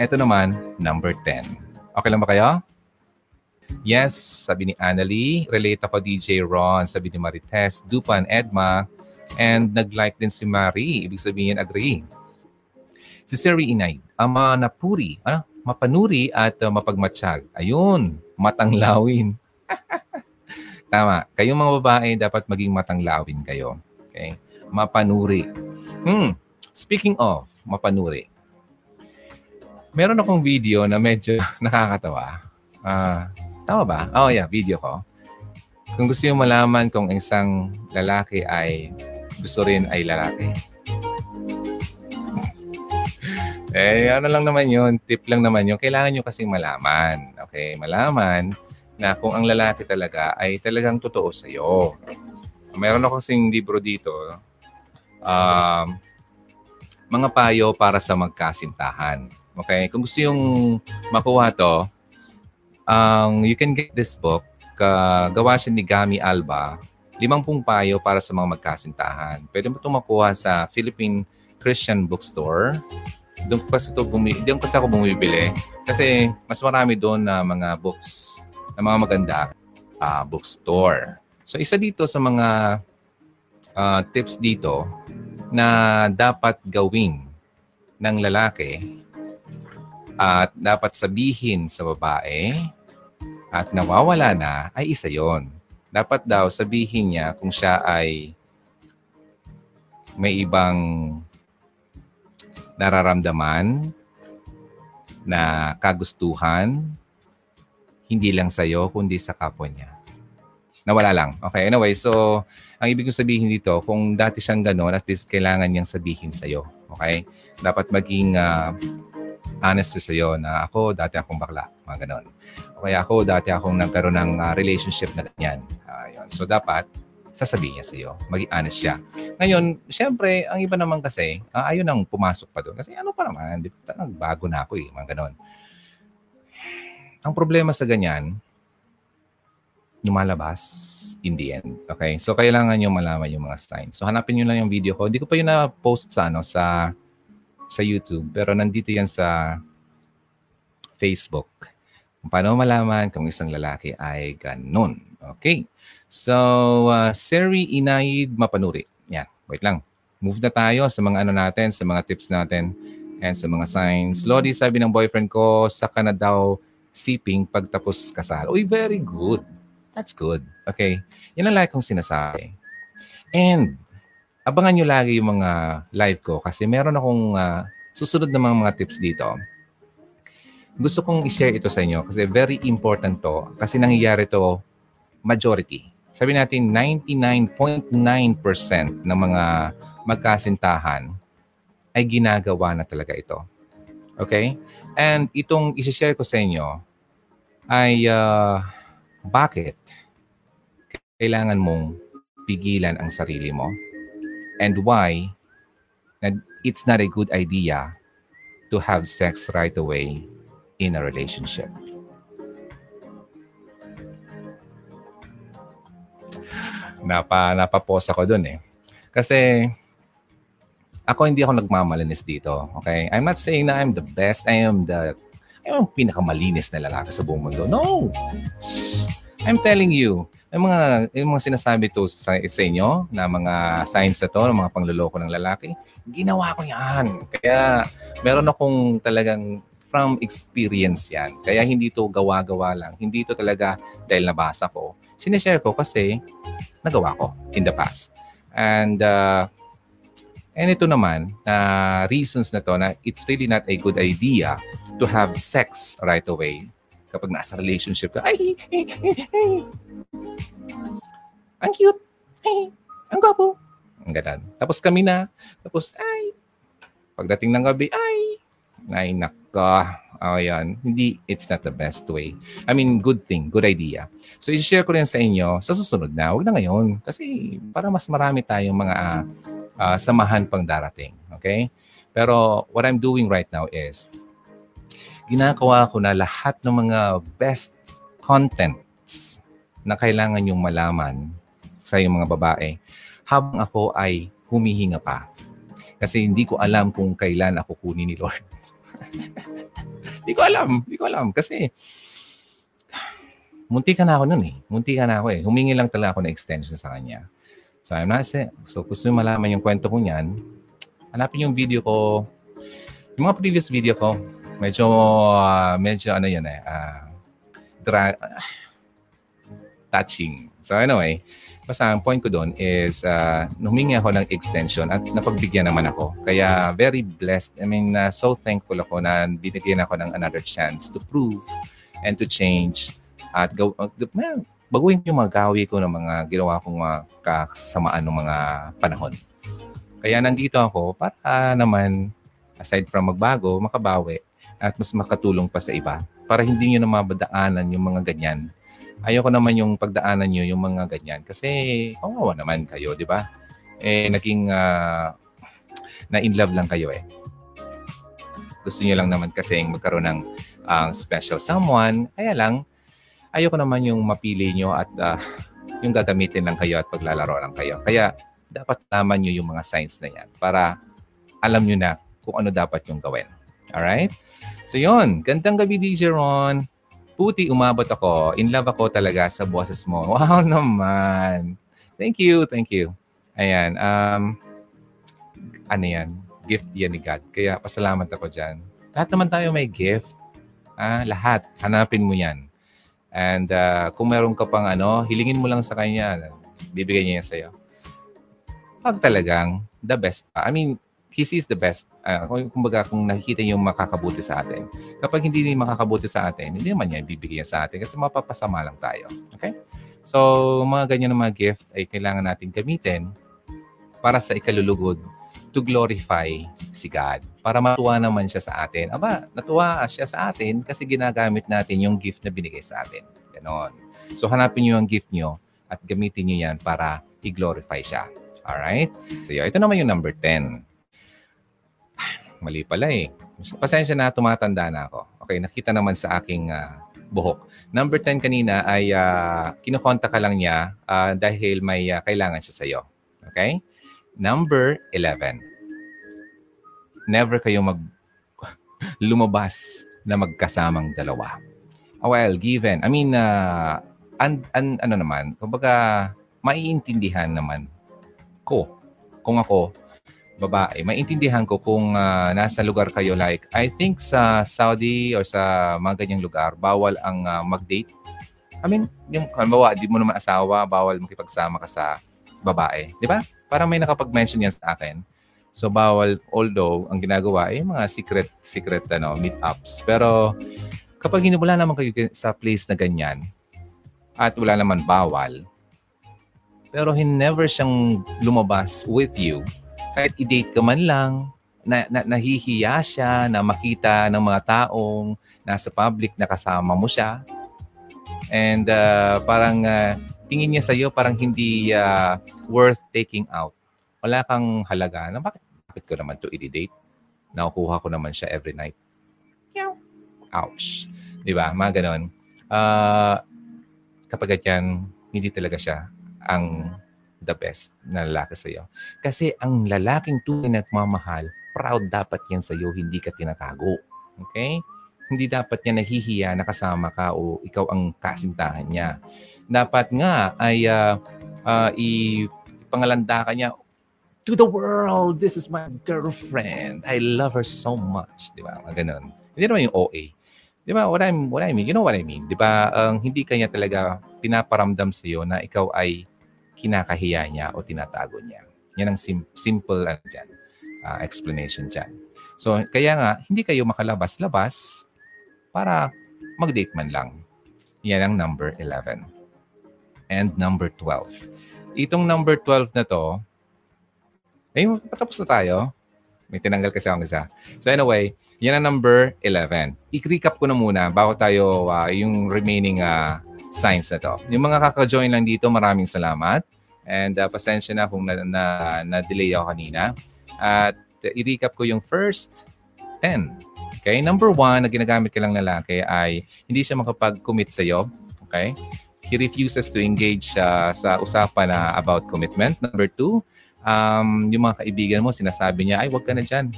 Ito naman, number 10. Okay lang ba kayo? Yes, sabi ni Annalie. Relate ako DJ Ron, sabi ni Marites, Dupan, Edma, And nag-like din si Marie. Ibig sabihin, agree. Si Siri Inay, ama na puri, ano? mapanuri at uh, mapagmatsyag. Ayun, matanglawin. Tama. Kayong mga babae, dapat maging matanglawin kayo. Okay? Mapanuri. Hmm. Speaking of mapanuri, meron akong video na medyo nakakatawa. Uh, tama ba? Oh yeah, video ko. Kung gusto niyo malaman kung isang lalaki ay gusto rin ay lalaki. eh, ano lang naman yun, tip lang naman yun. Kailangan nyo kasing malaman. Okay, malaman na kung ang lalaki talaga ay talagang totoo sa iyo. Meron ako kasing libro dito, um, mga payo para sa magkasintahan. Okay, kung gusto yung makuha to, um, you can get this book. Uh, gawa siya ni Gami Alba limampung payo para sa mga magkasintahan. Pwede mo itong makuha sa Philippine Christian Bookstore. Doon kasi, ito bumi- doon kasi ako bumibili. Kasi mas marami doon na mga books, na mga maganda uh, bookstore. So isa dito sa mga uh, tips dito na dapat gawin ng lalaki at dapat sabihin sa babae at nawawala na ay isa yon dapat daw sabihin niya kung siya ay may ibang nararamdaman na kagustuhan, hindi lang sa iyo, kundi sa kapwa niya. Nawala lang. Okay, anyway, so ang ibig kong sabihin dito, kung dati siyang gano'n, at least kailangan niyang sabihin sa iyo. Okay? Dapat maging uh, honest sa iyo na ako, dati akong bakla. Mga gano'n. O kaya ako, dati akong nagkaroon ng uh, relationship na ganyan. Uh. So dapat, sasabihin niya sa iyo. Maging honest siya. Ngayon, syempre, ang iba naman kasi, uh, ayaw nang pumasok pa doon. Kasi ano pa naman, di ba, bago na ako eh, mga ganon. Ang problema sa ganyan, lumalabas in the end. Okay? So, kailangan nyo malaman yung mga signs. So, hanapin nyo lang yung video ko. Hindi ko pa yun na-post sa, ano, sa, sa YouTube. Pero nandito yan sa Facebook. Kung paano malaman kung isang lalaki ay ganun. Okay. So, uh, Seri Inaid Mapanuri. Yan. Wait lang. Move na tayo sa mga ano natin, sa mga tips natin, and sa mga signs. Lodi, sabi ng boyfriend ko, saka na daw siping pagtapos kasal. Uy, very good. That's good. Okay. Yan ang lagi kong sinasabi. And, abangan nyo lagi yung mga live ko kasi meron akong uh, susunod na mga, mga tips dito gusto kong i-share ito sa inyo kasi very important to kasi nangyayari to majority. Sabi natin 99.9% ng mga magkasintahan ay ginagawa na talaga ito. Okay? And itong i-share ko sa inyo, ay uh, bakit kailangan mong pigilan ang sarili mo and why it's not a good idea to have sex right away in a relationship. Napa, napaposa ko dun eh. Kasi ako hindi ako nagmamalinis dito. Okay? I'm not saying na I'm the best. I am the I am pinakamalinis na lalaki sa buong mundo. No! I'm telling you, yung mga, yung mga sinasabi to sa, sa inyo na mga signs na to, ng mga pangluloko ng lalaki, ginawa ko yan. Kaya meron akong talagang from experience yan. Kaya hindi to gawa-gawa lang. Hindi to talaga dahil nabasa ko. Sinishare ko kasi nagawa ko in the past. And uh, And ito naman, na uh, reasons na to na it's really not a good idea to have sex right away kapag nasa relationship ka. Ay, ay, ay, ay. Ang cute. Ay, ang gwapo. Ang ganun. Tapos kami na. Tapos, ay. Pagdating ng gabi, ay. Ay, naka. Oh, yan. Hindi, it's not the best way. I mean, good thing, good idea. So, i-share ko rin sa inyo sa susunod na. Huwag na ngayon. Kasi para mas marami tayong mga uh, uh, samahan pang darating. Okay? Pero what I'm doing right now is, ginagawa ko na lahat ng mga best contents na kailangan yung malaman sa yung mga babae habang ako ay humihinga pa. Kasi hindi ko alam kung kailan ako kunin ni Lord. Hindi ko alam. Hindi ko alam. Kasi munti ka na ako nun eh. Munti ka na ako eh. Humingi lang talaga ako ng extension sa kanya. So, I'm not saying, so gusto nyo malaman yung kwento ko niyan, hanapin yung video ko, yung mga previous video ko, medyo, uh, medyo ano yan eh, uh, dra- uh, touching. So anyway, basta ang point ko doon is uh, humingi ako ng extension at napagbigyan naman ako. Kaya very blessed. I mean, uh, so thankful ako na binigyan ako ng another chance to prove and to change at go, uh, baguhin yung mga gawi ko ng mga ginawa kong mga kasamaan ng mga panahon. Kaya nandito ako para naman, aside from magbago, makabawi at mas makatulong pa sa iba para hindi nyo na mabadaanan yung mga ganyan. Ayoko naman yung pagdaanan nyo yung mga ganyan kasi kawawa naman kayo, di ba? Eh, naging uh, na in love lang kayo eh. Gusto niyo lang naman kasi magkaroon ng uh, special someone. Kaya lang, ayoko naman yung mapili nyo at uh, yung gagamitin lang kayo at paglalaro lang kayo. Kaya dapat laman nyo yung mga signs na yan para alam nyo na kung ano dapat yung gawin. Alright? So yun, gandang gabi DJ Ron. Puti, umabot ako. In love ako talaga sa boses mo. Wow naman. Thank you, thank you. Ayan, um, ano yan? Gift yan ni God. Kaya pasalamat ako dyan. Lahat naman tayo may gift. Ah, lahat. Hanapin mo yan. And uh, kung meron ka pang ano, hilingin mo lang sa kanya, bibigay niya yan sa'yo. Pag talagang the best pa. I mean, he sees the best. Uh, kumbaga, kung nakikita niyo yung makakabuti sa atin. Kapag hindi niya makakabuti sa atin, hindi naman niya ibibigay sa atin kasi mapapasama lang tayo. Okay? So, mga ganyan ng mga gift ay kailangan natin gamitin para sa ikalulugod to glorify si God. Para matuwa naman siya sa atin. Aba, natuwa siya sa atin kasi ginagamit natin yung gift na binigay sa atin. Ganon. So hanapin niyo yung gift niyo at gamitin niyo yan para i-glorify siya. Alright? So ito naman yung number 10. Mali pala eh. Pasensya na, tumatanda na ako. Okay, nakita naman sa aking uh, buhok. Number 10 kanina ay uh, kinukonta ka lang niya uh, dahil may uh, kailangan siya sa iyo. Okay? Number 11. Never kayo mag lumabas na magkasamang dalawa. Well, given, I mean, uh, an, an, ano naman, kumbaga, maiintindihan naman ko, kung ako, babae, maiintindihan ko kung uh, nasa lugar kayo like, I think sa Saudi or sa mga ganyang lugar, bawal ang uh, mag-date. I mean, yung, halimbawa, di mo naman asawa, bawal makipagsama ka sa babae. Di ba? Parang may nakapag-mention yan sa akin. So bawal, although ang ginagawa ay mga secret, secret ano, meetups. Pero kapag hindi wala naman kayo sa place na ganyan at wala naman bawal, pero never siyang lumabas with you, kahit i-date ka man lang, na, na, nahihiya siya na makita ng mga taong nasa public na kasama mo siya, And uh, parang uh, tingin niya sa'yo parang hindi uh, worth taking out. Wala kang halaga. Na bakit, bakit ko naman to i-date? Nakukuha ko naman siya every night. Ouch. Di ba? Mga ganon. Uh, kapag ganyan, hindi talaga siya ang the best na lalaki sa'yo. Kasi ang lalaking tunay na nagmamahal, proud dapat yan sa'yo, hindi ka tinatago. Okay? Hindi dapat niya nahihiya na kasama ka o ikaw ang kasintahan niya. Dapat nga ay uh, uh, ipangalanda ka niya, to the world, this is my girlfriend. I love her so much. Di ba? Ganun. Hindi naman yung OA. Di ba? What, I'm, what I mean, you know what I mean? Di ba? Um, hindi kanya talaga pinaparamdam sa iyo na ikaw ay kinakahiya niya o tinatago niya. Yan ang sim- simple ano dyan, uh, explanation dyan. So, kaya nga, hindi kayo makalabas-labas para mag-date man lang. Yan ang number 11. And number 12. Itong number 12 na to, ay, patapos na tayo. May tinanggal kasi akong isa. So anyway, yan ang number 11. I-recap ko na muna bago tayo uh, yung remaining uh, signs na to. Yung mga kaka-join lang dito, maraming salamat. And uh, pasensya na kung na, na, na-delay ako kanina. At uh, i-recap ko yung first 10. Okay? Number one na ginagamit ka lang lalaki ay hindi siya makapag-commit sa'yo. Okay? He refuses to engage uh, sa usapan na uh, about commitment. Number two, um, yung mga kaibigan mo, sinasabi niya, ay, wag ka na dyan.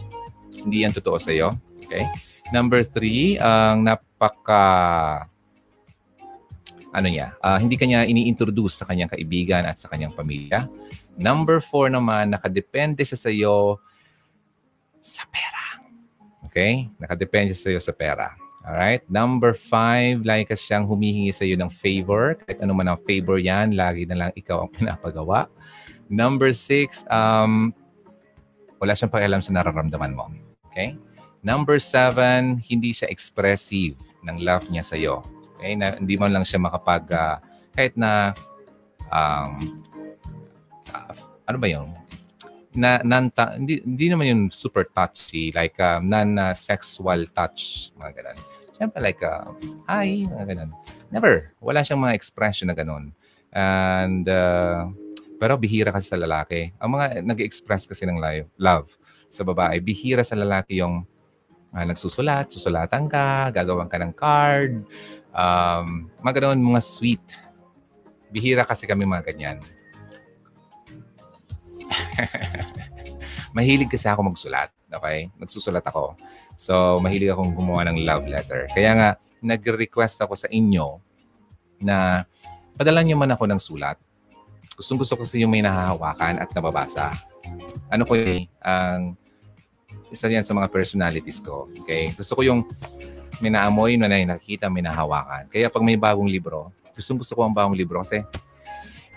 Hindi yan totoo sa'yo. Okay? Number three, ang uh, napaka ano niya, uh, hindi kanya ini-introduce sa kanyang kaibigan at sa kanyang pamilya. Number four naman, nakadepende siya sa iyo sa pera. Okay? Nakadepende siya sa sa pera. Alright? Number five, lagi ka siyang humihingi sa iyo ng favor. Kahit ano man ang favor yan, lagi na lang ikaw ang pinapagawa. Number six, um, wala siyang pakialam sa nararamdaman mo. Okay? Number seven, hindi siya expressive ng love niya sa iyo. Okay? Na, hindi man lang siya makapag, uh, kahit na, um, uh, ano ba yun? Na, non hindi, hindi naman yung super touchy, like uh, non-sexual touch, mga ganun. Siyempre like, uh, hi, mga ganun. Never. Wala siyang mga expression na ganun. And, uh, pero bihira kasi sa lalaki. Ang mga nag-express kasi ng love sa babae, bihira sa lalaki yung uh, nagsusulat, susulatan ka, gagawan ka ng card, um, mga ganoon, mga sweet. Bihira kasi kami mga ganyan. mahilig kasi ako magsulat. Okay? Nagsusulat ako. So, mahilig akong gumawa ng love letter. Kaya nga, nag-request ako sa inyo na padala niyo man ako ng sulat Gustong gusto kasi yung may nahahawakan at nababasa. Ano ko eh, ang isa yan sa mga personalities ko. Okay? Gusto ko yung may naamoy na nakikita, may nahawakan. Kaya pag may bagong libro, gustong gusto ko ang bagong libro kasi,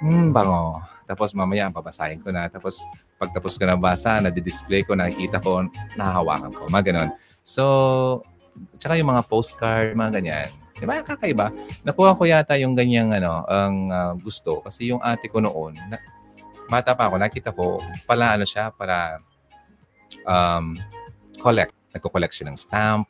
hmm, bango. Tapos mamaya, babasahin ko na. Tapos pagtapos ko na basa, na-display ko, nakikita ko, nahahawakan ko. Mga ganon. So, tsaka yung mga postcard, mga ganyan. Di ba? Kakaiba. Nakuha ko yata yung ganyang ano, ang uh, gusto. Kasi yung ate ko noon, na, bata pa ako, nakita ko, pala ano siya, para um, collect. Nagko-collect siya ng stamp,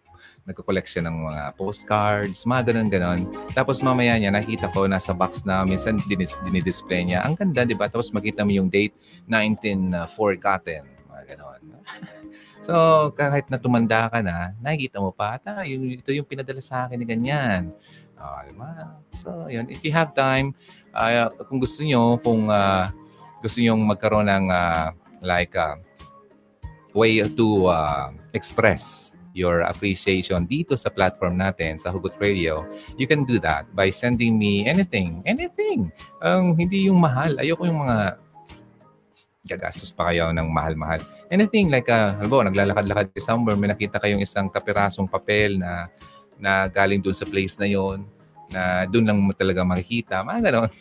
nagko-collect siya ng mga postcards, mga ganun-ganon. Tapos mamaya niya, nakita ko nasa box na minsan dinis, dinidisplay niya. Ang ganda, di ba? Tapos makita mo yung date, 19 forgotten. Mga ganon. So, kahit na tumanda ka na, nakikita mo pa, ta, yung, ito yung pinadala sa akin ni ganyan. Oh, diba? So, yun. If you have time, uh, kung gusto nyo, kung uh, gusto nyo magkaroon ng uh, like uh, way to uh, express your appreciation dito sa platform natin sa Hugot Radio, you can do that by sending me anything, anything. Um, hindi yung mahal. Ayoko yung mga gagastos pa kayo ng mahal-mahal. Anything like, uh, halimbawa, naglalakad-lakad kayo somewhere, may nakita kayong isang kapirasong papel na na galing doon sa place na yon na doon lang mo talaga makikita. Mga ganon.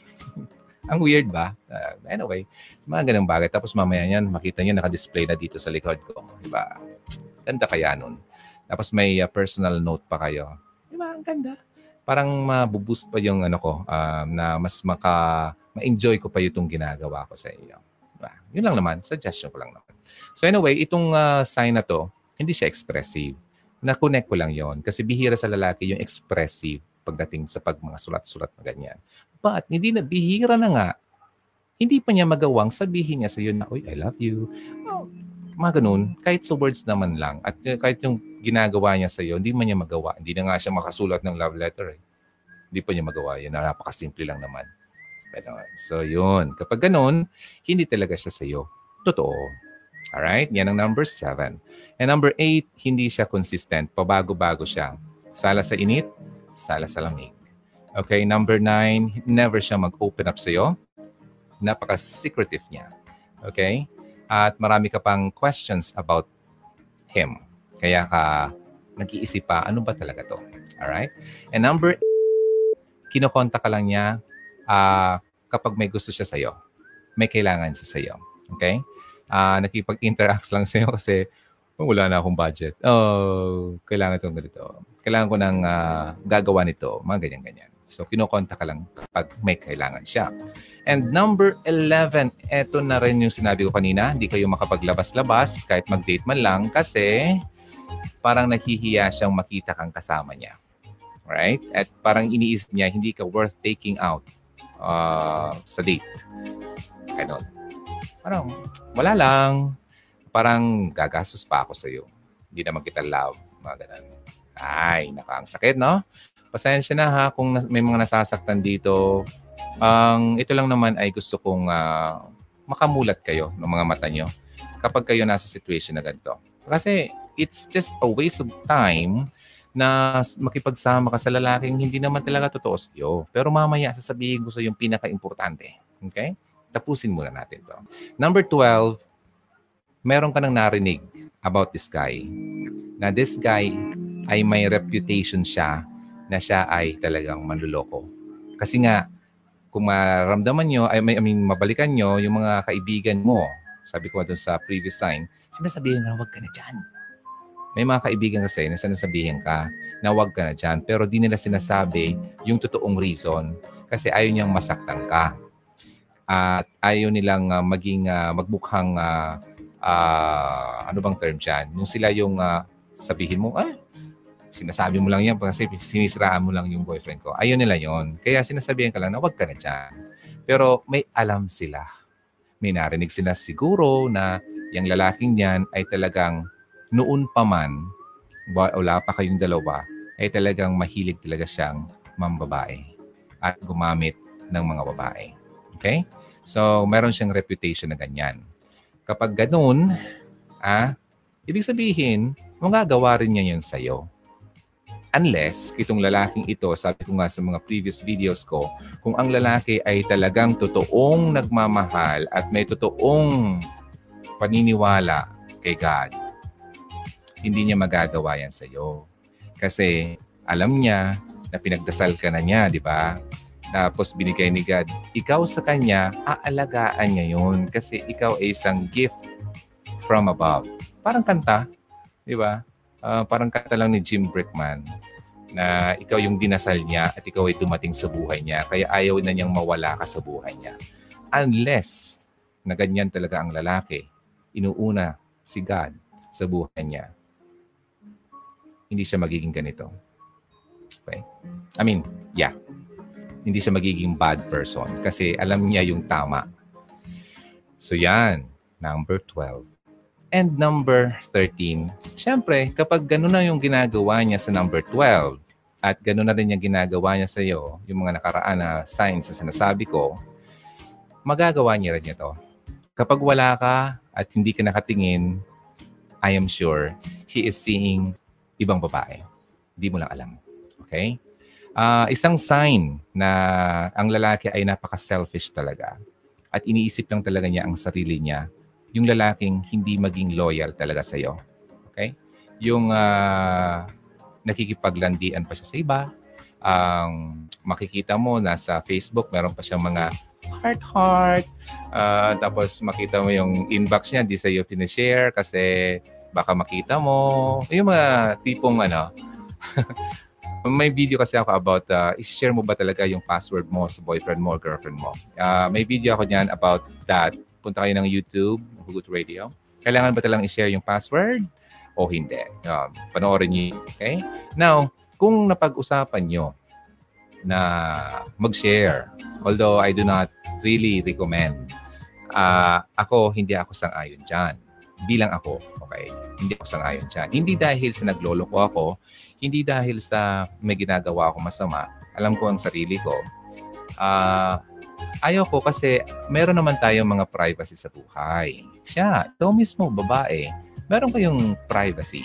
Ang weird ba? Uh, anyway, mga ganong bagay. Tapos mamaya yan, makita nyo naka-display na dito sa likod ko. Diba? Ganda kaya nun. Tapos may uh, personal note pa kayo. Diba? Ang ganda. Parang mabuboost pa yung ano ko uh, na mas maka ma-enjoy ko pa itong ginagawa ko sa iyo. Diba? Yun lang naman. Suggestion ko lang naman. So anyway, itong uh, sign na to, hindi siya expressive. Na-connect ko lang yon Kasi bihira sa lalaki yung expressive pagdating sa pag mga sulat-sulat na ganyan. But hindi na, bihira na nga, hindi pa niya magawang sabihin niya sa iyo na, Uy, I love you. Oh, mga ganun, kahit sa words naman lang, at uh, kahit yung ginagawa niya sa iyo, hindi man niya magawa. Hindi na nga siya makasulat ng love letter eh. Hindi pa niya magawa yun. Napakasimple lang naman. So, yun. Kapag ganun, hindi talaga siya sa iyo. Totoo. Alright? Yan ang number seven. And number eight, hindi siya consistent. Pabago-bago siya. Sala sa init, sala sa lamig. Okay, number nine, never siya mag-open up sa'yo. Napaka-secretive niya. Okay? At marami ka pang questions about him. Kaya ka nag-iisip pa, ano ba talaga to? Alright? And number eight, kinokonta ka lang niya uh, kapag may gusto siya sa'yo. May kailangan siya sa'yo. Okay? Uh, nakipag-interact lang sa'yo kasi oh, wala na akong budget. Oh, kailangan itong ganito. Kailangan ko ng uh, gagawa nito. Mga ganyan-ganyan. So, kinokonta ka lang kapag may kailangan siya. And number 11, eto na rin yung sinabi ko kanina, hindi kayo makapaglabas-labas kahit mag-date man lang kasi parang nahihiya siyang makita kang kasama niya. Right? At parang iniisip niya, hindi ka worth taking out uh, sa date. Ganon. Parang, wala lang. Parang gagastos pa ako sa iyo. Hindi naman kita love. Mga ganun. Ay, naka, ang sakit, no? Pasensya na ha kung may mga nasasaktan dito. Ang um, ito lang naman ay gusto kong uh, makamulat kayo ng mga mata nyo kapag kayo nasa situation na ganito. Kasi it's just a waste of time na makipagsama ka sa lalaking hindi naman talaga totoo sa iyo. Pero mamaya sasabihin ko sa yung pinaka-importante. Okay? Tapusin muna natin to. Number 12, meron ka nang narinig about this guy. Na this guy ay may reputation siya na siya ay talagang manluloko. Kasi nga, kung maramdaman nyo, mean, I mean mabalikan nyo, yung mga kaibigan mo, sabi ko doon sa previous sign, sinasabihin na huwag ka na dyan. May mga kaibigan kasi na sinasabihin ka na huwag ka na dyan, pero di nila sinasabi yung totoong reason kasi ayaw niyang masaktan ka. At ayaw nilang uh, maging uh, magmukhang uh, uh, ano bang term dyan? Yung sila yung uh, sabihin mo, ah, sinasabi mo lang yan kasi sinisiraan mo lang yung boyfriend ko. Ayun nila yon. Kaya sinasabihan ka lang na huwag ka na dyan. Pero may alam sila. May narinig sila siguro na yung lalaking yan ay talagang noon pa man, wala pa kayong dalawa, ay talagang mahilig talaga siyang mambabae at gumamit ng mga babae. Okay? So, meron siyang reputation na ganyan. Kapag ganun, ah, ibig sabihin, magagawa rin niya yun sa'yo. Unless, itong lalaking ito, sabi ko nga sa mga previous videos ko, kung ang lalaki ay talagang totoong nagmamahal at may totoong paniniwala kay God, hindi niya magagawa yan sa iyo. Kasi alam niya na pinagdasal ka na niya, di ba? Tapos binigay ni God, ikaw sa kanya, aalagaan niya yun kasi ikaw ay isang gift from above. Parang kanta, di ba? uh, parang kata lang ni Jim Brickman na ikaw yung dinasal niya at ikaw ay dumating sa buhay niya. Kaya ayaw na niyang mawala ka sa buhay niya. Unless na ganyan talaga ang lalaki, inuuna si God sa buhay niya. Hindi siya magiging ganito. Okay? I mean, yeah. Hindi siya magiging bad person kasi alam niya yung tama. So yan, number 12. And number 13, syempre, kapag gano'n na yung ginagawa niya sa number 12, at gano'n na rin yung ginagawa niya sa iyo, yung mga nakaraan na signs na sinasabi ko, magagawa niya rin ito. Kapag wala ka at hindi ka nakatingin, I am sure he is seeing ibang babae. Hindi mo lang alam. Okay? Uh, isang sign na ang lalaki ay napaka-selfish talaga at iniisip lang talaga niya ang sarili niya yung lalaking hindi maging loyal talaga sa iyo. Okay? Yung uh, nakikipaglandian pa siya sa iba. Ang um, makikita mo nasa Facebook, meron pa siyang mga heart heart. Uh, tapos makita mo yung inbox niya, di sa iyo pinashare kasi baka makita mo. Yung mga tipong ano, may video kasi ako about uh, i-share mo ba talaga yung password mo sa boyfriend mo or girlfriend mo. Uh, may video ako niyan about that. Punta kayo ng YouTube, Hugot Radio. Kailangan ba talang i-share yung password o hindi? Um, panoorin niyo. Okay? Now, kung napag-usapan nyo na mag-share. Although I do not really recommend. Uh, ako, hindi ako sang-ayon dyan. Bilang ako, okay? Hindi ako sang-ayon dyan. Hindi dahil sa nagloloko ako, hindi dahil sa may ginagawa ako masama. Alam ko ang sarili ko. Uh, ayaw ko kasi meron naman tayong mga privacy sa buhay. Siya, ito mismo, babae, meron kayong privacy.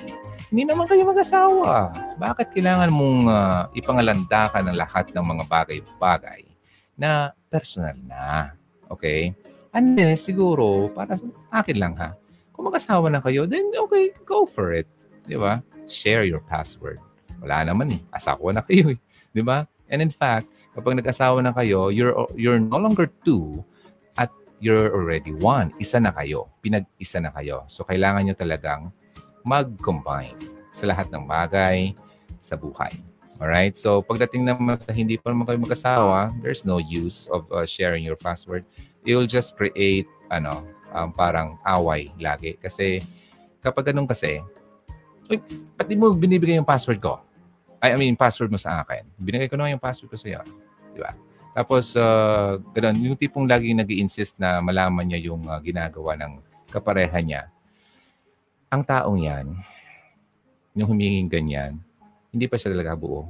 Hindi naman kayo mag-asawa. Bakit kailangan mong uh, ipangalanda ka ng lahat ng mga bagay-bagay na personal na? Okay? Then, siguro, para sa akin lang ha, kung mag-asawa na kayo, then okay, go for it. Di ba? Share your password. Wala naman eh. Asawa na kayo eh. Di ba? And in fact, kapag nag-asawa na kayo, you're, you're no longer two at you're already one. Isa na kayo. Pinag-isa na kayo. So, kailangan nyo talagang mag-combine sa lahat ng bagay sa buhay. Alright? So, pagdating naman sa hindi pa naman kayo mag-asawa, there's no use of uh, sharing your password. You'll just create, ano, um, parang away lagi. Kasi, kapag ganun kasi, Uy, pati mo binibigay yung password ko? I mean, password mo sa akin. Binigay ko na yung password ko sa iyo. Di ba? Tapos, uh, ganun, yung tipong lagi nag insist na malaman niya yung uh, ginagawa ng kapareha niya. Ang taong yan, yung huminging ganyan, hindi pa siya talaga buo.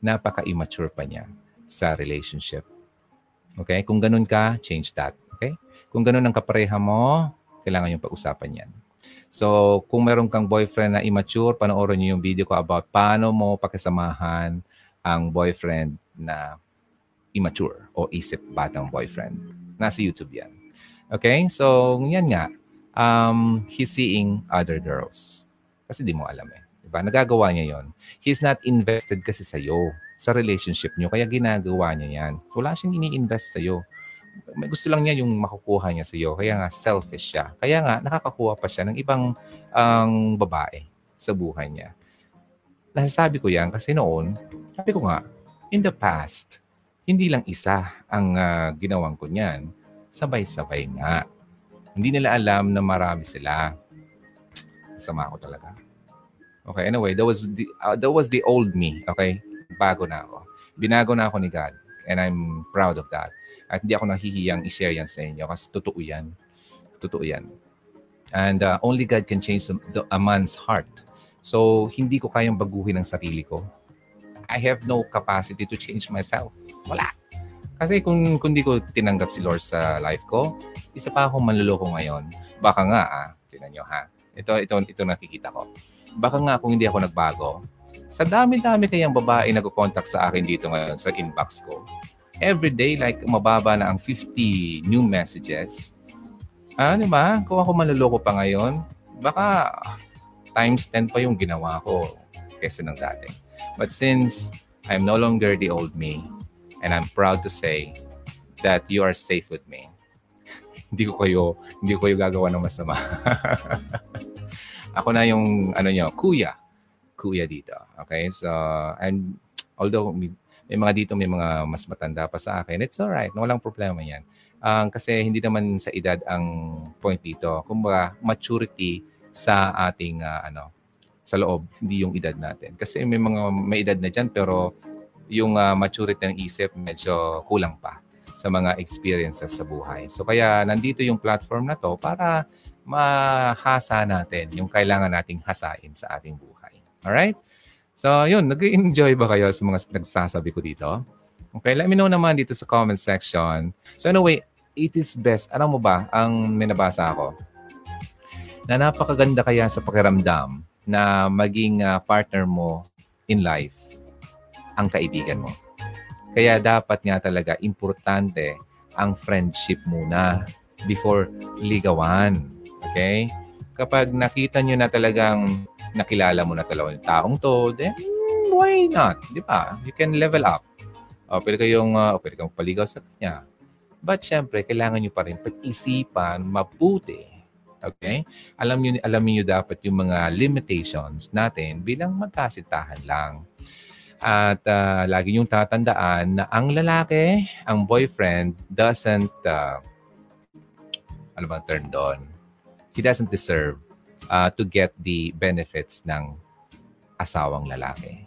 Napaka-immature pa niya sa relationship. Okay? Kung ganun ka, change that. Kung ganun ang kapareha mo, kailangan yung pag-usapan yan. So, kung meron kang boyfriend na immature, panoorin niyo yung video ko about paano mo pakisamahan ang boyfriend na immature o isip batang boyfriend. Nasa YouTube yan. Okay? So, yan nga. Um, he's seeing other girls. Kasi di mo alam eh. Diba? Nagagawa niya yon. He's not invested kasi sa'yo, sa relationship niyo. Kaya ginagawa niya yan. Wala siyang ini-invest sa'yo. May gusto lang niya yung makukuha niya sa iyo. Kaya nga selfish siya. Kaya nga nakakakuha pa siya ng ibang ang um, babae sa buhay niya. Nasasabi ko yan kasi noon, sabi ko nga, in the past, hindi lang isa ang uh, ginawan ko niyan. Sabay-sabay nga. Hindi nila alam na marami sila. Sama ako talaga. Okay, anyway, that was the, uh, that was the old me. Okay? Bago na ako. Binago na ako ni God. And I'm proud of that. At hindi ako nahihiyang i-share yan sa inyo kasi totoo yan. Totoo yan. And uh, only God can change the, a man's heart. So, hindi ko kayang baguhin ang sarili ko. I have no capacity to change myself. Wala. Kasi kung, kung di ko tinanggap si Lord sa life ko, isa pa akong manluloko ngayon. Baka nga, ah, tinan nyo ha. Ito, ito, ito nakikita ko. Baka nga kung hindi ako nagbago, sa dami-dami kayang babae nagko-contact sa akin dito ngayon sa inbox ko, every day like mababa na ang 50 new messages. Ah, di ba? Kung ako manluloko pa ngayon, baka times 10 pa yung ginawa ko kesa ng dati. But since I'm no longer the old me, and I'm proud to say that you are safe with me, hindi ko kayo, hindi ko kayo gagawa ng masama. Ako na yung, ano nyo, kuya. Kuya dito. Okay? So, and although may, mga dito, may mga mas matanda pa sa akin, it's alright. Walang problema yan. Um, kasi hindi naman sa edad ang point dito. Kumbaga, maturity sa ating uh, ano sa loob, hindi yung edad natin. Kasi may mga may edad na dyan, pero yung uh, maturity ng isip medyo kulang pa sa mga experiences sa buhay. So kaya nandito yung platform na to para mahasa natin yung kailangan nating hasain sa ating buhay. Alright? So yun, nag-enjoy ba kayo sa mga nagsasabi ko dito? Okay, let me know naman dito sa comment section. So anyway, it is best. Alam mo ba, ang minabasa ako, na napakaganda kaya sa pakiramdam na maging uh, partner mo in life ang kaibigan mo. Kaya dapat nga talaga importante ang friendship muna before ligawan. Okay? Kapag nakita nyo na talagang nakilala mo na talaga yung taong to, then why not? Di ba? You can level up. O, pwede kayong, uh, pwede kang paligaw sa kanya. But syempre, kailangan nyo pa rin pag-isipan mabuti Okay? Alam niyo alam niyo dapat yung mga limitations natin bilang magkasitahan lang. At uh, lagi yung tatandaan na ang lalaki, ang boyfriend doesn't uh, ano bang term doon? He doesn't deserve uh, to get the benefits ng asawang lalaki.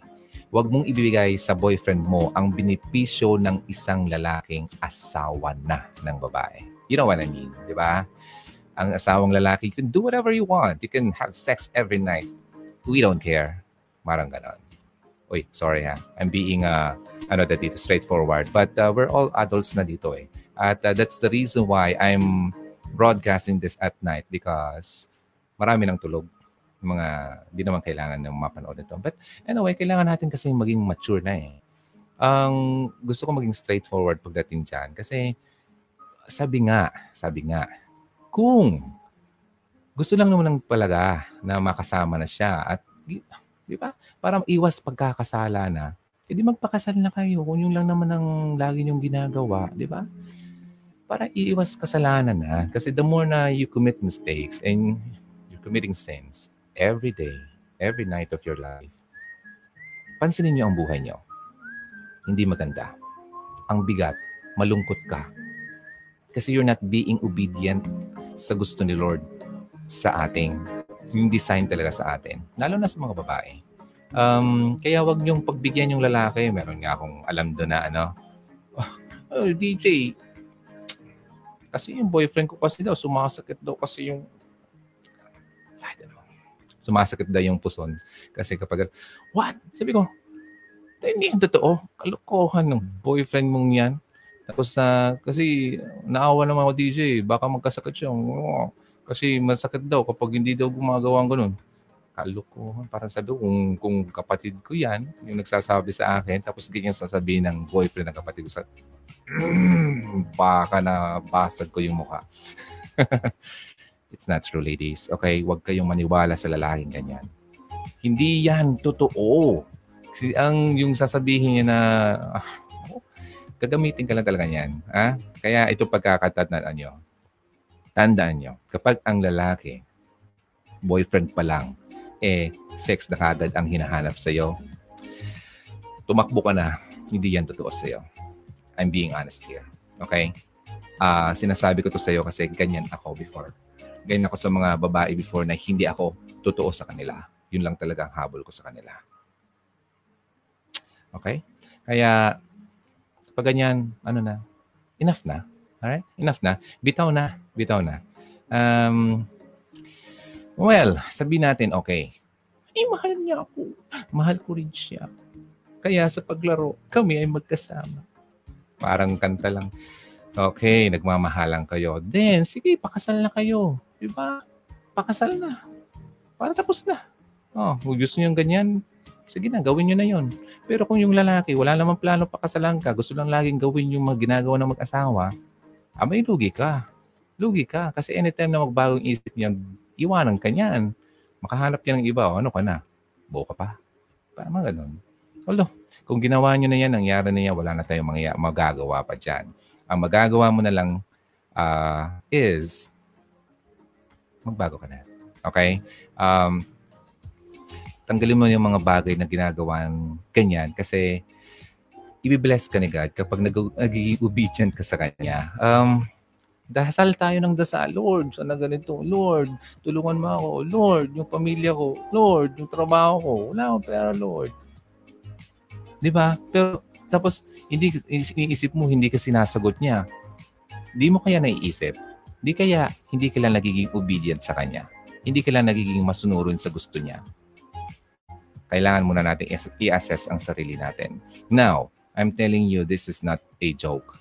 Huwag mong ibibigay sa boyfriend mo ang benepisyo ng isang lalaking asawa na ng babae. You know what I mean, di ba? Ang asawang lalaki, you can do whatever you want. You can have sex every night. We don't care. Marang ganon. Uy, sorry ha. I'm being, uh, ano na dito, straightforward. But uh, we're all adults na dito eh. At uh, that's the reason why I'm broadcasting this at night because marami ng tulog mga hindi naman kailangan ng mapanood ito. But anyway, kailangan natin kasi maging mature na eh. Ang gusto ko maging straightforward pagdating dyan kasi sabi nga, sabi nga, kung gusto lang naman ng palaga na makasama na siya at di ba? Para iwas pagkakasala na, edi magpakasal na kayo kung yung lang naman ang lagi niyong ginagawa, di ba? Para iiwas kasalanan na. Kasi the more na you commit mistakes and committing sins, every day, every night of your life, pansinin niyo ang buhay niyo. Hindi maganda. Ang bigat, malungkot ka. Kasi you're not being obedient sa gusto ni Lord sa ating, yung design talaga sa atin. Lalo na sa mga babae. Um, kaya wag niyong pagbigyan yung lalaki. Meron nga akong alam doon na ano, oh, DJ, kasi yung boyfriend ko kasi daw, sumasakit daw kasi yung sumasakit daw yung puson. Kasi kapag, what? Sabi ko, hindi yung totoo. Kalokohan ng boyfriend mong yan. Tapos sa, uh, kasi naawa naman ako DJ, baka magkasakit siya. Oh, kasi masakit daw kapag hindi daw gumagawa ng ganun. Kalokohan. Parang sabi ko, kung, kung kapatid ko yan, yung nagsasabi sa akin, tapos ganyan sasabihin ng boyfriend ng kapatid ko sa, baka na basag ko yung mukha. It's not true, ladies. Okay? Huwag kayong maniwala sa lalaking ganyan. Hindi yan totoo. Kasi ang yung sasabihin niya na ah, gagamitin ka lang talaga yan. Ha? Kaya ito pagkakatandaan nyo. Tandaan nyo, kapag ang lalaki, boyfriend pa lang, eh, sex na kagad ang hinahanap sa'yo, tumakbo ka na, hindi yan totoo sa'yo. I'm being honest here. Okay? Uh, sinasabi ko to sa'yo kasi ganyan ako before ganyan ako sa mga babae before na hindi ako totoo sa kanila. Yun lang talaga ang habol ko sa kanila. Okay? Kaya, pag ganyan, ano na, enough na. Alright? Enough na. Bitaw na. Bitaw na. Um, well, sabi natin, okay. Eh, mahal niya ako. Mahal ko rin siya. Kaya sa paglaro, kami ay magkasama. Parang kanta lang. Okay, nagmamahalan kayo. Then, sige, pakasal na kayo. Di ba? Pakasal na. Para tapos na. Oh, kung gusto niyo ganyan, sige na, gawin niyo na yon. Pero kung yung lalaki, wala namang plano pakasalan ka, gusto lang laging gawin yung mga ginagawa ng mag-asawa, abay, lugi ka. Lugi ka. Kasi anytime na magbagong isip niya, iwanan ka niyan. Makahanap niya ng iba, o ano ka na? Buo ka pa. Parang ganun. Although, kung ginawa niyo na yan, nangyari na yan, wala na tayong mga magagawa pa dyan. Ang magagawa mo na lang uh, is magbago ka na. Okay? Um, tanggalin mo yung mga bagay na ginagawang ganyan kasi ibibless ka ni God kapag nag- nagiging obedient ka sa Kanya. Um, dasal tayo ng dasal. Lord, sana ganito. Lord, tulungan mo ako. Lord, yung pamilya ko. Lord, yung trabaho ko. Wala akong pera, Lord. Di ba? Pero tapos, hindi iniisip mo, hindi ka sinasagot niya. Hindi mo kaya naiisip Di kaya hindi ka lang nagiging obedient sa Kanya. Hindi ka lang nagiging masunurin sa gusto niya. Kailangan muna natin i-assess ang sarili natin. Now, I'm telling you, this is not a joke.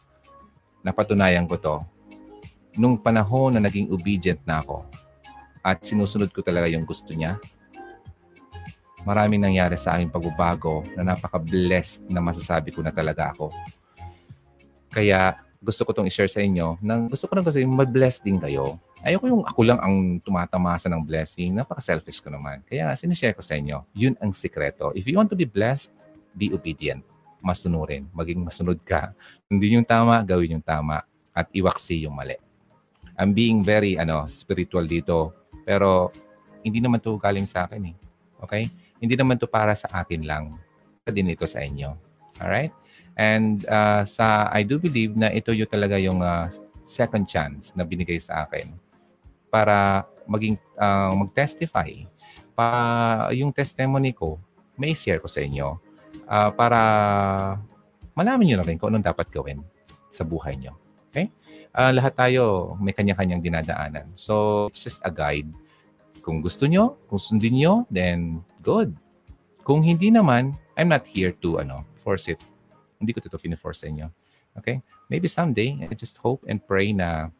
Napatunayan ko to. Nung panahon na naging obedient na ako at sinusunod ko talaga yung gusto niya, maraming nangyari sa aking pagbabago na napaka-blessed na masasabi ko na talaga ako. Kaya gusto ko itong i-share sa inyo. Nang gusto ko na kasi mag-bless din kayo. Ayoko yung ako lang ang tumatamasa ng blessing. Napaka-selfish ko naman. Kaya sinishare ko sa inyo. Yun ang sikreto. If you want to be blessed, be obedient. Masunurin. Maging masunod ka. Hindi yung tama, gawin yung tama. At iwaksi yung mali. I'm being very ano spiritual dito. Pero hindi naman to galing sa akin eh. Okay? Hindi naman to para sa akin lang. Din ito sa inyo. Alright? And uh, sa I do believe na ito yung talaga yung uh, second chance na binigay sa akin para maging uh, mag-testify. Pa yung testimony ko, may share ko sa inyo. uh, para malaman nyo na rin kung anong dapat gawin sa buhay nyo. Okay? Uh, lahat tayo may kanya-kanyang dinadaanan. So, it's just a guide. Kung gusto nyo, kung sundin nyo, then good. Kung hindi naman, I'm not here to ano, force it. Hindi ko ito fini-force sa inyo. Okay? Maybe someday, I just hope and pray na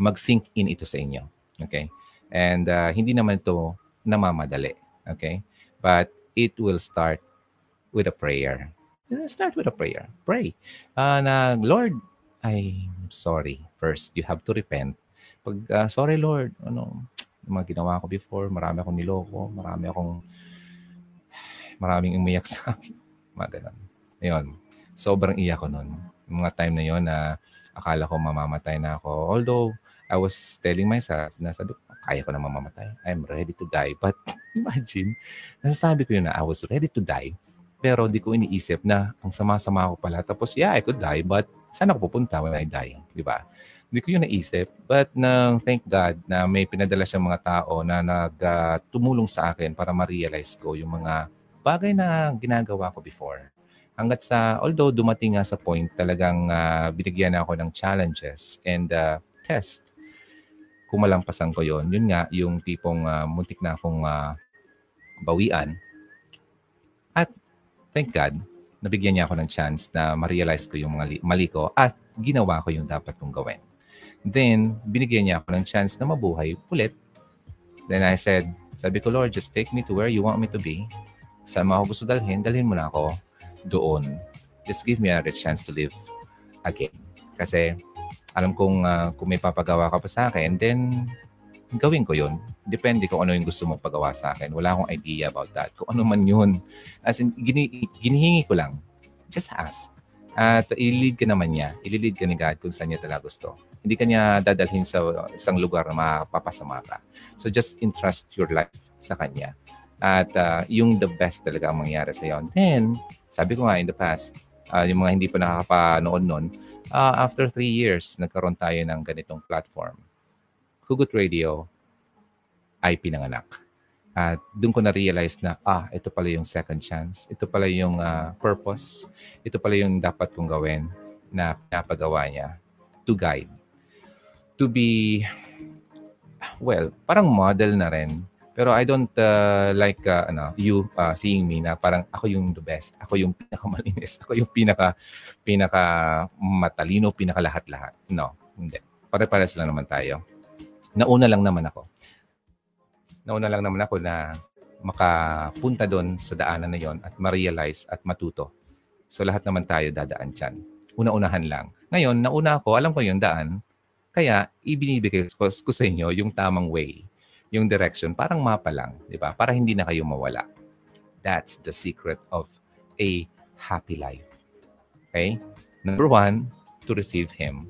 mag-sink in ito sa inyo. Okay? And uh, hindi naman ito namamadali. Okay? But it will start with a prayer. Start with a prayer. Pray. Uh, na, Lord, I'm sorry. First, you have to repent. Pag, uh, sorry Lord, ano, mga ginawa ko before, marami akong niloko, marami akong, maraming umiyak sa akin. Mga ganun. Ayun. Sobrang iyak ko. Yung mga time na yon na akala ko mamamatay na ako. Although, I was telling myself na sabi ko, kaya ko na mamamatay. I'm ready to die. But imagine, nasasabi ko yun na I was ready to die. Pero di ko iniisip na ang sama-sama ko pala. Tapos, yeah, I could die. But saan ako pupunta when I die? Di ba? Hindi ko yun naisip. But nang thank God na may pinadala siyang mga tao na nagtumulong uh, sa akin para ma-realize ko yung mga bagay na ginagawa ko before. Hanggat sa, although dumating nga sa point, talagang uh, binigyan ako ng challenges and uh, test kung malampasan ko yon yun nga yung tipong uh, muntik na akong uh, bawian. At thank God, nabigyan niya ako ng chance na ma-realize ko yung mga mali ko at ginawa ko yung dapat kong gawin. Then, binigyan niya ako ng chance na mabuhay ulit. Then I said, sabi ko, Lord, just take me to where you want me to be. Saan mo ako gusto dalhin, dalhin mo na ako doon. Just give me a chance to live again. Kasi alam kong uh, kung may papagawa ka pa sa akin, then gawin ko yun. Depende kung ano yung gusto mong pagawa sa akin. Wala akong idea about that. Kung ano man yun. As in, gini, ginihingi ko lang. Just ask. At i-lead ka naman niya. I-lead ka ni God kung saan niya talaga gusto. Hindi ka niya dadalhin sa isang lugar na mapapasama ka. So just entrust your life sa Kanya. At uh, yung the best talaga ang mangyari sa iyo. then, sabi ko nga in the past, uh, yung mga hindi pa nakakapanood nun, uh, after three years, nagkaroon tayo ng ganitong platform. Hugot Radio ay pinanganak. At doon ko na-realize na, ah, ito pala yung second chance. Ito pala yung uh, purpose. Ito pala yung dapat kong gawin na pinapagawa niya to guide. To be, well, parang model na rin pero I don't uh, like uh, ano, you uh, seeing me na parang ako yung the best. Ako yung pinakamalinis. Ako yung pinaka pinaka matalino, pinaka lahat-lahat. No, hindi. Pare-pares lang naman tayo. Nauna lang naman ako. Nauna lang naman ako na makapunta doon sa daanan na yon at ma-realize at matuto. So lahat naman tayo dadaan dyan. Una-unahan lang. Ngayon, nauna ako, alam ko yung daan, kaya ibinibigay ko, ko sa inyo yung tamang way yung direction, parang mapa lang, di ba? Para hindi na kayo mawala. That's the secret of a happy life. Okay? Number one, to receive Him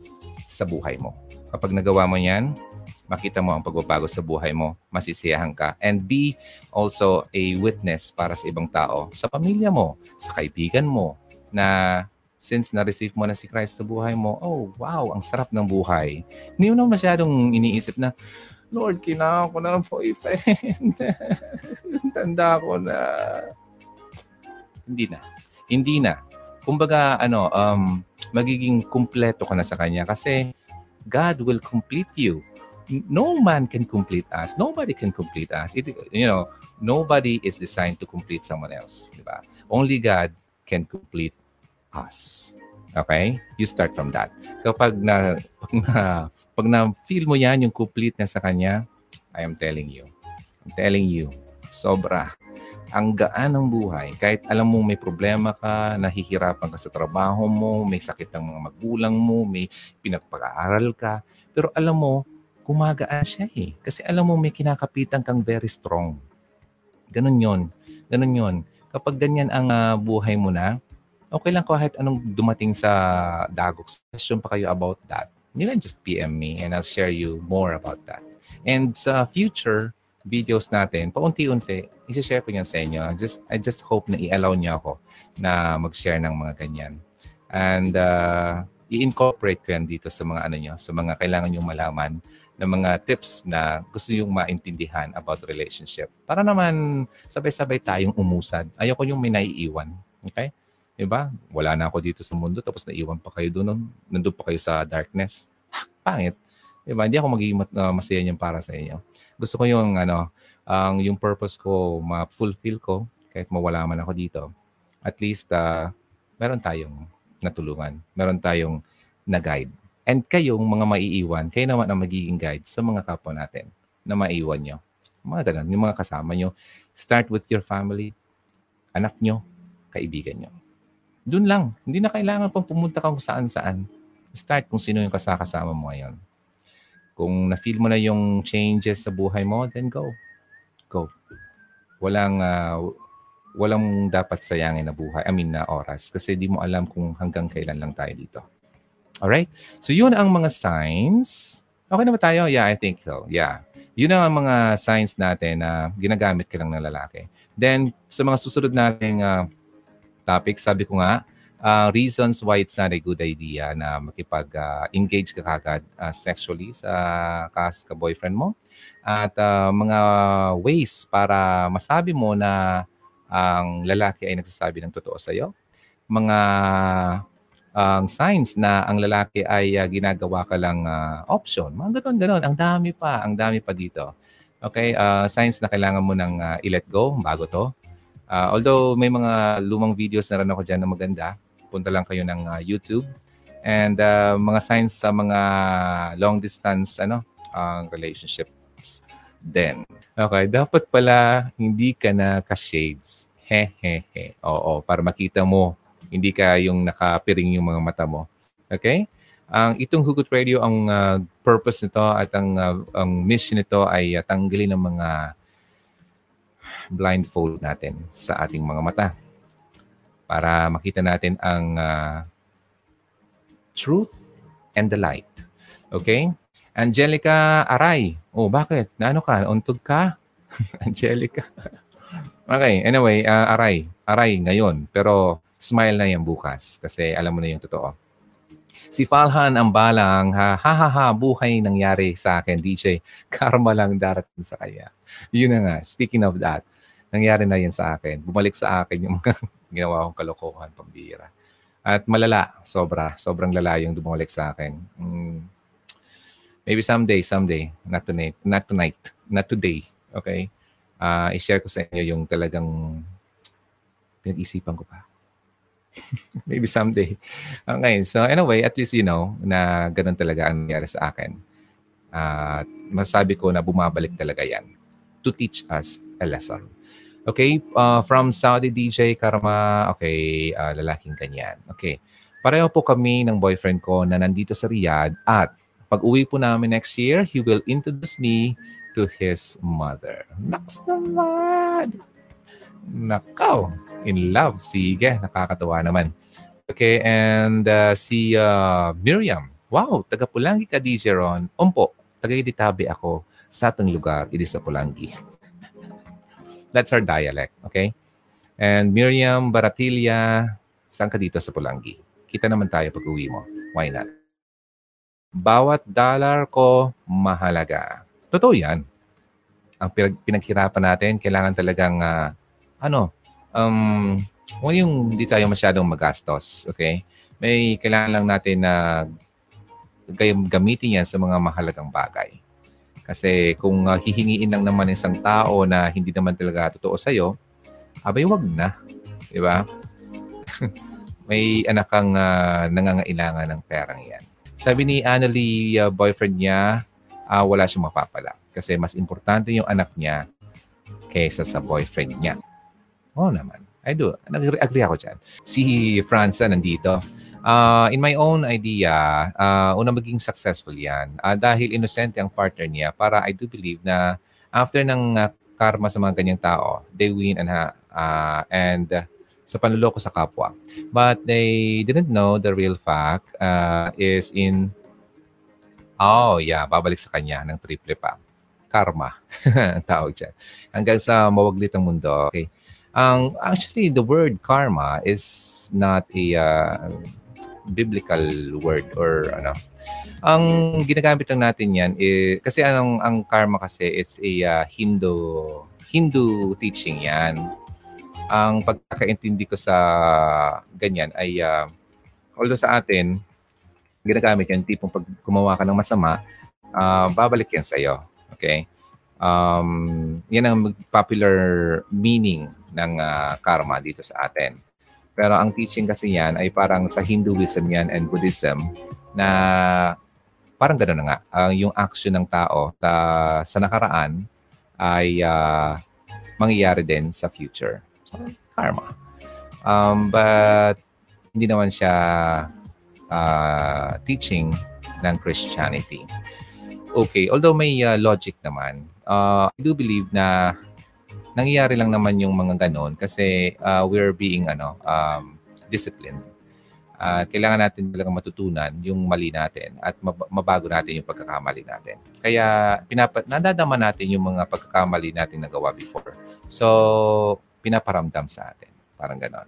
sa buhay mo. Kapag nagawa mo yan, makita mo ang pagbabago sa buhay mo, masisiyahan ka. And be also a witness para sa ibang tao, sa pamilya mo, sa kaibigan mo, na since na-receive mo na si Christ sa buhay mo, oh, wow, ang sarap ng buhay. Hindi mo na masyadong iniisip na, Lord, kailangan ko na boyfriend. Tanda ko na. Hindi na. Hindi na. Kumbaga, ano, um, magiging kumpleto ka na sa Kanya kasi God will complete you. No man can complete us. Nobody can complete us. It, you know, nobody is designed to complete someone else. Diba? Only God can complete us. Okay? You start from that. Kapag na, pag na pag na-feel mo yan, yung complete na sa kanya, I am telling you. I'm telling you, sobra. Ang gaan ng buhay, kahit alam mo may problema ka, nahihirapan ka sa trabaho mo, may sakit ng mga magulang mo, may pinagpag-aaral ka, pero alam mo, gumagaan siya eh. Kasi alam mo may kinakapitan kang very strong. Ganun yon Ganun yon Kapag ganyan ang uh, buhay mo na, okay lang kahit anong dumating sa dagok. Question pa kayo about that you can just PM me and I'll share you more about that. And sa future videos natin, paunti-unti, isi-share ko yan sa inyo. Just, I just hope na i-allow niyo ako na mag-share ng mga ganyan. And uh, i-incorporate ko yan dito sa mga ano nyo, sa mga kailangan nyo malaman ng mga tips na gusto yung maintindihan about relationship. Para naman sabay-sabay tayong umusad. Ayoko yung may naiiwan. Okay? Diba? Wala na ako dito sa mundo tapos naiwan pa kayo doon. Nandun pa kayo sa darkness. Pangit. Diba? Hindi ako magiging uh, masaya niyan para sa inyo. Gusto ko yung ano, ang yung purpose ko ma-fulfill ko kahit mawala man ako dito. At least uh, meron tayong natulungan. Meron tayong na-guide. And kayong mga maiiwan, kayo naman ang magiging guide sa mga kapwa natin na maiwan nyo. Mga ganun, yung mga kasama nyo. Start with your family, anak nyo, kaibigan nyo. Doon lang. Hindi na kailangan pang pumunta kung saan-saan. Start kung sino yung kasakasama mo ngayon. Kung na-feel mo na yung changes sa buhay mo, then go. Go. Walang uh, walang dapat sayangin na buhay, I mean na oras kasi di mo alam kung hanggang kailan lang tayo dito. All right? So yun ang mga signs. Okay na ba tayo? Yeah, I think so. Yeah. Yun ang mga signs natin na ginagamit ka lang ng lalaki. Then sa mga susunod nating uh, topic, sabi ko nga, uh, reasons why it's not a good idea na makipag-engage uh, ka kagad uh, sexually sa kas ka-boyfriend mo. At uh, mga ways para masabi mo na ang lalaki ay nagsasabi ng totoo sa iyo. Mga ang uh, signs na ang lalaki ay uh, ginagawa ka lang uh, option. Mga ganon, ganon. Ang dami pa, ang dami pa dito. Okay, uh, signs na kailangan mo nang uh, i-let go bago to. Uh, although may mga lumang videos na rin ako dyan na maganda, punta lang kayo ng uh, YouTube. And uh, mga signs sa mga long distance ano, uh, relationships then. Okay, dapat pala hindi ka na ka-shades. He. Oo, para makita mo, hindi ka yung nakapiring yung mga mata mo. Okay? Ang itong Hugot Radio, ang uh, purpose nito at ang, uh, ang mission nito ay uh, tanggalin ng mga blindfold natin sa ating mga mata para makita natin ang uh, truth and the light. Okay? Angelica Aray. Oh, bakit? Naano ka? Untog ka? Angelica. okay, anyway, uh, Aray. Aray ngayon. Pero smile na yan bukas kasi alam mo na yung totoo. Si Falhan ang balang, ha, ha, ha, ha, buhay nangyari sa akin, DJ. Karma lang darating sa kanya. Yun na nga. Speaking of that, nangyari na yan sa akin. Bumalik sa akin yung mga ginawa kong kalokohan, pambira. At malala, sobra. Sobrang lala yung bumalik sa akin. Mm. Maybe someday, someday. Not tonight. Not tonight. Not today. Okay? Uh, i-share ko sa inyo yung talagang pinag-isipan ko pa. Maybe someday. Okay. So anyway, at least you know na ganun talaga ang nangyari sa akin. At uh, masabi ko na bumabalik talaga yan to teach us a lesson. Okay, uh, from Saudi DJ Karma, okay, uh, lalaking ganyan. Okay, pareho po kami ng boyfriend ko na nandito sa Riyadh at pag uwi po namin next year, he will introduce me to his mother. Naks naman! Nakaw! In love. Sige, nakakatawa naman. Okay, and uh, si uh, Miriam. Wow, taga Pulangi ka, DJ Ron. Umpo, taga Iditabi ako sa atong lugar, it is sa Pulangi. That's our dialect, okay? And Miriam Baratilia, saan ka dito sa Pulangi? Kita naman tayo pag uwi mo. Why not? Bawat dollar ko mahalaga. Totoo yan. Ang pinaghirapan natin, kailangan talagang, uh, ano, um, huwag yung hindi tayo masyadong magastos, okay? May kailangan lang natin na gamitin yan sa mga mahalagang bagay. Kasi kung uh, hihingiin lang naman isang tao na hindi naman talaga totoo sa'yo, abay wag na. Di ba? May anak kang uh, nangangailangan ng perang yan. Sabi ni Annalie, uh, boyfriend niya, uh, wala siyang mapapala. Kasi mas importante yung anak niya kaysa sa boyfriend niya. Oo naman. I do. Nag-agree ako dyan. Si Franza nandito. Uh, in my own idea, uh, una maging successful yan. Uh, dahil inosente ang partner niya para I do believe na after ng uh, karma sa mga ganyang tao, they win and, uh, and uh, sa panluloko sa kapwa. But they didn't know the real fact uh, is in, oh yeah, babalik sa kanya ng triple pa. Karma, ang tawag dyan. Hanggang sa mawaglit ang mundo. Okay. Ang, actually, the word karma is not a, uh, biblical word or ano. Ang ginagamit lang natin yan eh, kasi anong ang karma kasi it's a uh, Hindu Hindu teaching yan. ang pagkakaintindi ko sa ganyan ay, uh, although sa atin, ginagamit yan, tipong pag gumawa ka ng masama, uh, babalik yan sa'yo. Okay? Um, yan ang popular meaning ng uh, karma dito sa atin. Pero ang teaching kasi yan ay parang sa Hinduism yan and Buddhism na parang gano'n na nga. Uh, yung action ng tao sa, sa nakaraan ay uh, mangyayari din sa future. So, karma. Um, but hindi naman siya uh, teaching ng Christianity. Okay, although may uh, logic naman, uh, I do believe na nangyayari lang naman yung mga ganon kasi uh, we're being ano um, disciplined. Uh, kailangan natin talagang matutunan yung mali natin at mabago natin yung pagkakamali natin. Kaya pinapa- nadadama natin yung mga pagkakamali natin nagawa before. So, pinaparamdam sa atin. Parang ganon.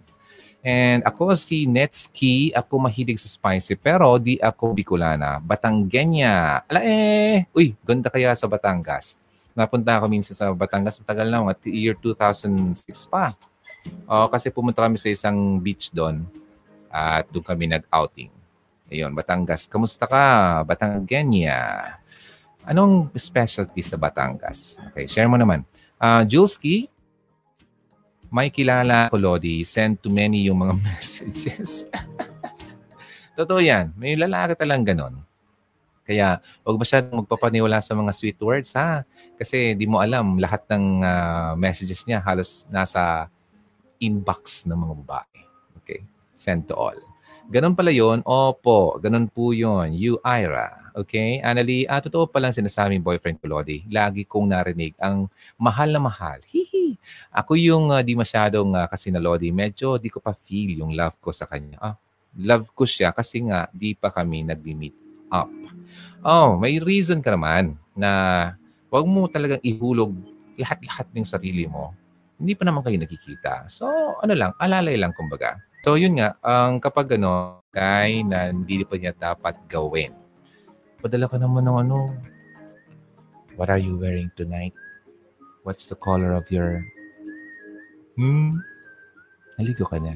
And ako si Netski, ako mahilig sa spicy pero di ako Bicolana. Batanggenya. Ala eh! Uy, ganda kaya sa Batangas napunta ako minsan sa Batangas, matagal na, at year 2006 pa. Uh, kasi pumunta kami sa isang beach doon at doon kami nag-outing. Ayun, Batangas. Kamusta ka? Batanggenya. Anong specialty sa Batangas? Okay, share mo naman. Uh, Julski, may kilala ko, Lodi. Send to many yung mga messages. Totoo yan. May lalaki talang ganon. Kaya huwag masyadong magpapaniwala sa mga sweet words ha. Kasi di mo alam lahat ng uh, messages niya halos nasa inbox ng mga babae. Okay? Send to all. Ganun pala yon Opo, ganun po yon You, Ira. Okay? Anali, ah, totoo palang sinasabing boyfriend ko, Lodi. Lagi kong narinig ang mahal na mahal. Hihi. Ako yung uh, di masyadong uh, kasi na Lodi. Medyo di ko pa feel yung love ko sa kanya. Ah, love ko siya kasi nga di pa kami nag-meet up. Oh, may reason ka naman na wag mo talagang ihulog lahat-lahat ng sarili mo. Hindi pa naman kayo nakikita. So, ano lang, alalay lang kumbaga. So, yun nga, ang kapag ano, kay na hindi pa niya dapat gawin. Padala ka naman ng ano, what are you wearing tonight? What's the color of your... Hmm? Naligo ka na.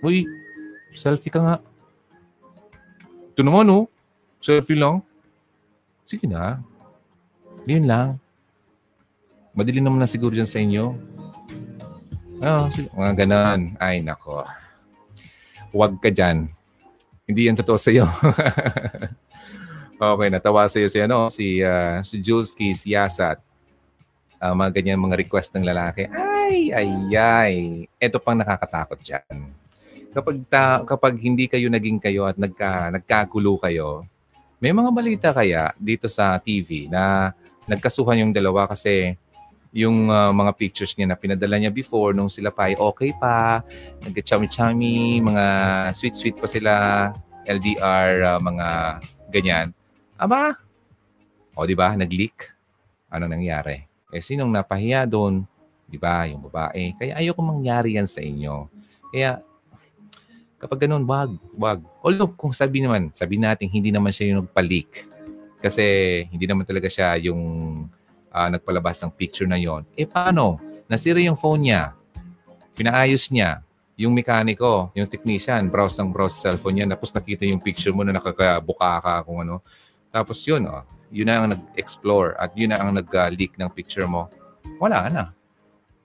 Uy, selfie ka nga. Ito naman, oh. Selfie lang? Sige na. Yun lang. Madali naman na siguro dyan sa inyo. Oh, sige. Mga ganon. Ay, nako. Huwag ka dyan. Hindi yan totoo sa'yo. okay, natawa sa'yo si, ano, si, uh, si Jules Keys Yasat. Uh, mga ganyan mga request ng lalaki. Ay, ay, ay. Ito pang nakakatakot dyan. Kapag, ta, kapag hindi kayo naging kayo at nagka, nagkagulo kayo, may mga balita kaya dito sa TV na nagkasuhan yung dalawa kasi yung uh, mga pictures niya na pinadala niya before nung sila pa ay okay pa, nag-chummy-chummy, mga sweet-sweet pa sila, LDR, uh, mga ganyan. Aba, o di ba, nag-leak. Ano nangyari? Eh, sinong napahiya doon? Di ba, yung babae. Kaya ayoko mangyari yan sa inyo. Kaya Kapag ganun, wag, wag. Although kung sabi naman, sabi natin hindi naman siya yung nagpa-leak. Kasi hindi naman talaga siya yung uh, nagpalabas ng picture na yon. Eh paano? Nasira yung phone niya. Pinaayos niya. Yung mekaniko, yung technician, browse ng browse cellphone niya. Tapos nakita yung picture mo na nakakabuka ka kung ano. Tapos yun, oh, yun na ang nag-explore at yun na ang nag-leak ng picture mo. Wala na.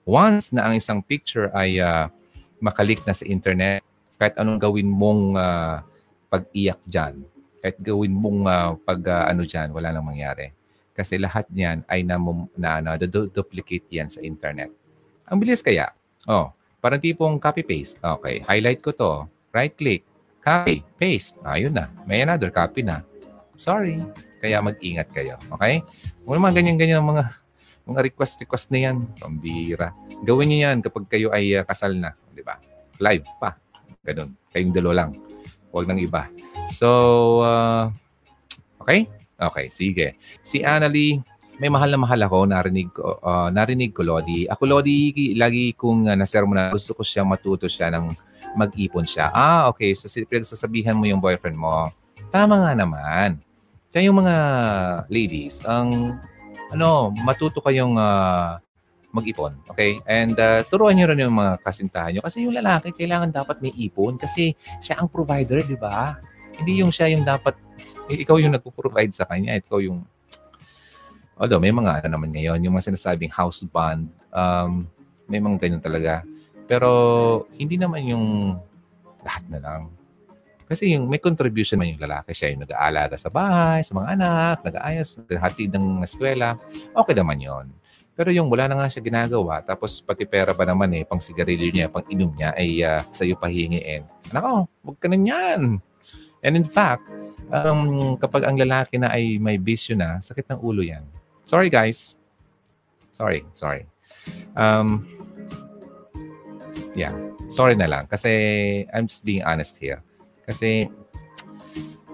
Once na ang isang picture ay uh, makalik na sa internet, kahit anong gawin mong uh, pag-iyak dyan, kahit gawin mong uh, pag uh, ano dyan, wala nang mangyari. Kasi lahat niyan ay na, na, na duplicate yan sa internet. Ang bilis kaya. Oh, parang tipong copy-paste. Okay, highlight ko to. Right-click. Copy. Paste. Ayun ah, na. May another copy na. Sorry. Kaya mag-ingat kayo. Okay? Kung mga ganyan-ganyan mga mga request-request na yan, pambira. Gawin niyo yan kapag kayo ay uh, kasal na. Di ba? Live pa. Ganun. Kayong dalo lang. Huwag nang iba. So, uh, okay? Okay, sige. Si Annalie, may mahal na mahal ako, narinig uh, narinig ko, Lodi. Ako, Lodi, lagi kong uh, nasermo na gusto ko siyang matuto siya ng mag-ipon siya. Ah, okay. So, pinagsasabihan mo yung boyfriend mo. Tama nga naman. Kaya yung mga ladies, ang ano, matuto kayong uh, mag-ipon. Okay? And uh, turuan nyo rin yung mga kasintahan nyo. Kasi yung lalaki, kailangan dapat may ipon kasi siya ang provider, di ba? Hindi yung siya yung dapat, eh, ikaw yung nagpo-provide sa kanya. Ikaw yung, although may mga ano naman ngayon, yung mga sinasabing house bond, um, may mga ganyan talaga. Pero hindi naman yung lahat na lang. Kasi yung may contribution man yung lalaki, siya yung nag-aalaga sa bahay, sa mga anak, nag-aayos, hatid ng eskwela, okay naman yon. Pero yung wala na nga siya ginagawa, tapos pati pera pa naman eh, pang sigarilyo niya, pang inom niya, ay uh, sa'yo pahingiin. Nako, wag ka na yan. And in fact, um, kapag ang lalaki na ay may bisyo na, sakit ng ulo yan. Sorry guys. Sorry, sorry. Um, yeah, sorry na lang. Kasi I'm just being honest here. Kasi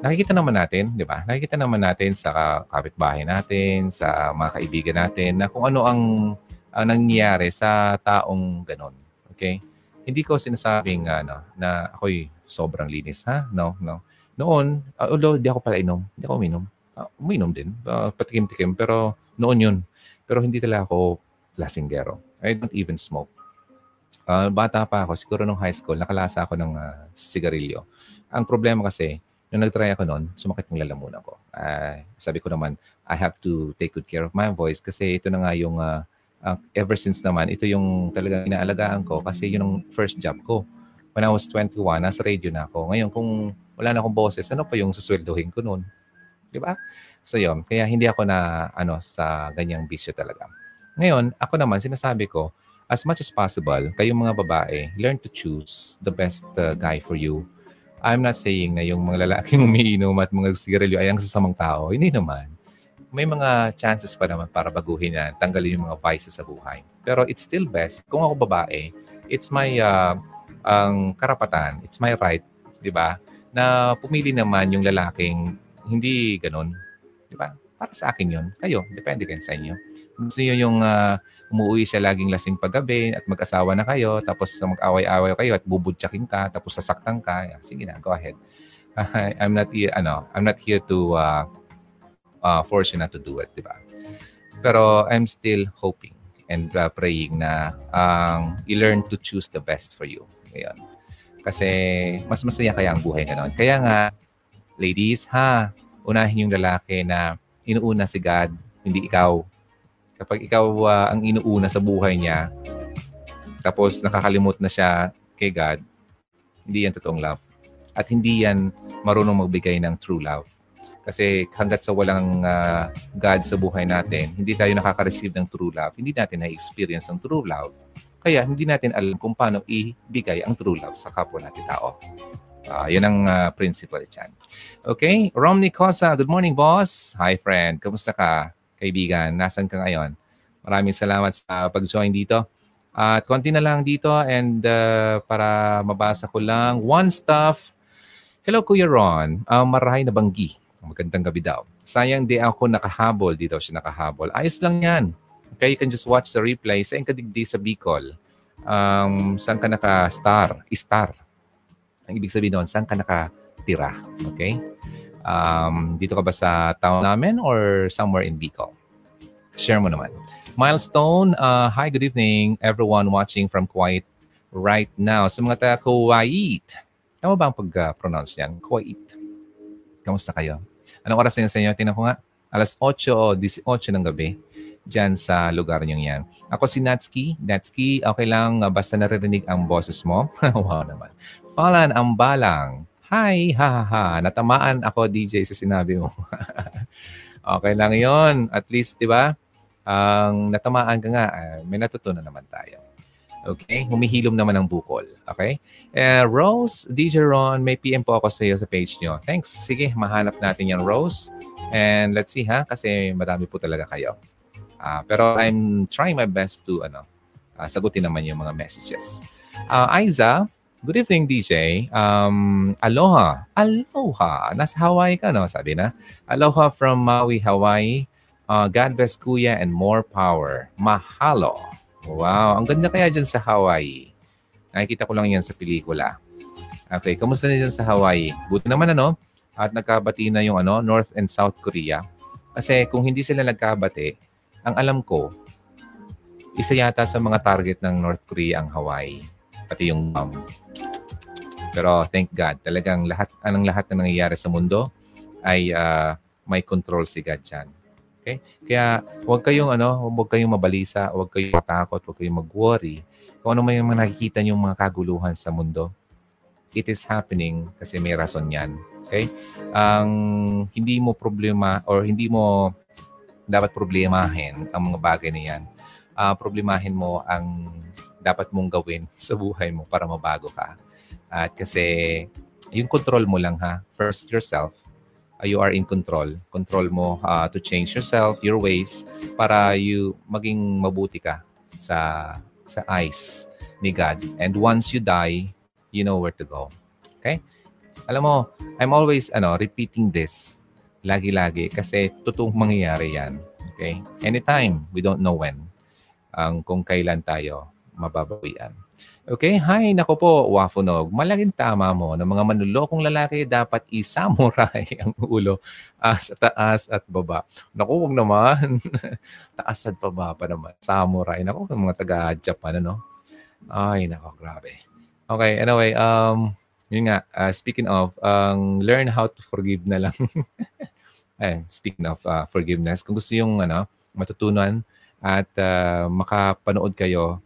nakikita naman natin, di ba? Nakikita naman natin sa kapitbahay natin, sa mga kaibigan natin, na kung ano ang, ang nangyayari sa taong ganon. Okay? Hindi ko sinasabing ano, na ako'y sobrang linis, ha? No, no. Noon, uh, although di ako pala inom, hindi ako uminom. Uh, uminom din, uh, patikim-tikim, pero noon yun. Pero hindi talaga ako lasinggero. I don't even smoke. Uh, bata pa ako, siguro nung high school, nakalasa ako ng uh, sigarilyo. Ang problema kasi, nung nag-try ako noon, sumakit ng lalamunan ko. Uh, sabi ko naman, I have to take good care of my voice kasi ito na nga yung, uh, uh, ever since naman, ito yung talagang inaalagaan ko kasi yun ang first job ko. When I was 21, nasa radio na ako. Ngayon, kung wala na akong boses, ano pa yung susweldohin ko noon? Di ba? So yun, kaya hindi ako na ano sa ganyang bisyo talaga. Ngayon, ako naman, sinasabi ko, as much as possible, kayong mga babae, learn to choose the best uh, guy for you I'm not saying na yung mga lalaking umiinom at mga sigarilyo ay ang sasamang tao. Hindi naman. May mga chances pa naman para baguhin yan, tanggalin yung mga vices sa buhay. Pero it's still best, kung ako babae, it's my uh, ang karapatan, it's my right, di ba, na pumili naman yung lalaking hindi ganun. Di ba? Para sa akin yun. Kayo, depende kayo sa inyo. Gusto nyo yung uh, umuwi siya laging lasing paggabi at mag-asawa na kayo, tapos mag-away-away kayo at bubudyakin ka, tapos sasaktan ka. Yeah, sige na, go ahead. Uh, I'm not here, ano, I'm not here to uh, uh, force you not to do it, di ba? Pero I'm still hoping and uh, praying na um, you learn to choose the best for you. Ngayon. Kasi mas masaya kaya ang buhay ngayon. Kaya nga, ladies, ha, unahin yung lalaki na inuuna si God, hindi ikaw. Kapag ikaw uh, ang inuuna sa buhay niya, tapos nakakalimot na siya kay God, hindi yan totoong love. At hindi yan marunong magbigay ng true love. Kasi hanggat sa walang uh, God sa buhay natin, hindi tayo nakaka-receive ng true love. Hindi natin na-experience ang true love. Kaya hindi natin alam kung paano ibigay ang true love sa kapwa natin tao. Uh, yun ang uh, principle dyan. Okay, Romney Cosa, good morning boss. Hi friend, kamusta ka kaibigan? Nasaan ka ngayon? Maraming salamat sa pag-join dito. At uh, konti na lang dito and uh, para mabasa ko lang. One stuff. Hello Kuya Ron, uh, marahay na banggi. Magandang gabi daw. Sayang di ako nakahabol. Di daw siya nakahabol. Ayos lang yan. Okay, you can just watch the replay. Saan ka digdi sa Bicol? Um, saan ka naka-star? Star. Ang ibig sabihin doon, saan ka nakatira? Okay? Um, dito ka ba sa town namin or somewhere in Bicol? Share mo naman. Milestone, uh, hi, good evening everyone watching from Kuwait right now. Sa mga taga Kuwait, tama ba ang pag-pronounce yan? Kuwait. Kamusta kayo? Anong oras na sa inyo? Tingnan ko nga. Alas 8 o 18 ng gabi dyan sa lugar nyo yan. Ako si Natsuki. Natsuki, okay lang basta naririnig ang boses mo. wow naman. Falan Ambalang. Hi, ha ha ha. Natamaan ako DJ sa sinabi mo. okay lang 'yon. At least, 'di ba? Ang natamaan ka nga, uh, may natutunan naman tayo. Okay? Humihilom naman ang bukol. Okay? Uh, Rose, DJ Ron, may PM po ako sa iyo sa page nyo. Thanks. Sige, mahanap natin yan, Rose. And let's see ha, kasi marami po talaga kayo. Uh, pero I'm trying my best to ano, uh, sagutin naman yung mga messages. Uh, Aiza, Good evening, DJ. Um, aloha. Aloha. Nasa Hawaii ka, no? Sabi na. Aloha from Maui, Hawaii. Uh, God bless kuya and more power. Mahalo. Wow. Ang ganda kaya dyan sa Hawaii. Nakikita ko lang yan sa pelikula. Okay. Kamusta na dyan sa Hawaii? Buti naman, ano? At nagkabati na yung ano, North and South Korea. Kasi kung hindi sila nagkabati, ang alam ko, isa yata sa mga target ng North Korea ang Hawaii. Pati yung bomb. Pero thank God, talagang lahat, anong lahat na nangyayari sa mundo ay uh, may control si God dyan. Okay? Kaya huwag kayong ano, huwag kayong mabalisa, huwag kayong matakot, huwag kayong mag-worry. Kung ano may mga nakikita niyong mga kaguluhan sa mundo, it is happening kasi may rason yan. Okay? Ang hindi mo problema or hindi mo dapat problemahin ang mga bagay na yan. Uh, problemahin mo ang dapat mong gawin sa buhay mo para mabago ka. At kasi yung control mo lang ha, first yourself, uh, you are in control. Control mo uh, to change yourself, your ways, para you maging mabuti ka sa sa eyes ni God. And once you die, you know where to go. Okay? Alam mo, I'm always ano, repeating this lagi-lagi kasi totoong mangyayari yan. Okay? Anytime, we don't know when. Ang um, kung kailan tayo mababawian. Okay? Hi, nako po, Wafunog. Malaking tama mo na mga manlulokong lalaki dapat isamuray ang ulo sa taas at baba. Naku, wag naman. taas at baba pa naman. Samurai. Naku, mga taga-Japan, ano? Ay, nako, grabe. Okay, anyway, um, yun nga, uh, speaking of, um, learn how to forgive na lang. eh, speaking of uh, forgiveness, kung gusto yung ano, matutunan at uh, makapanood kayo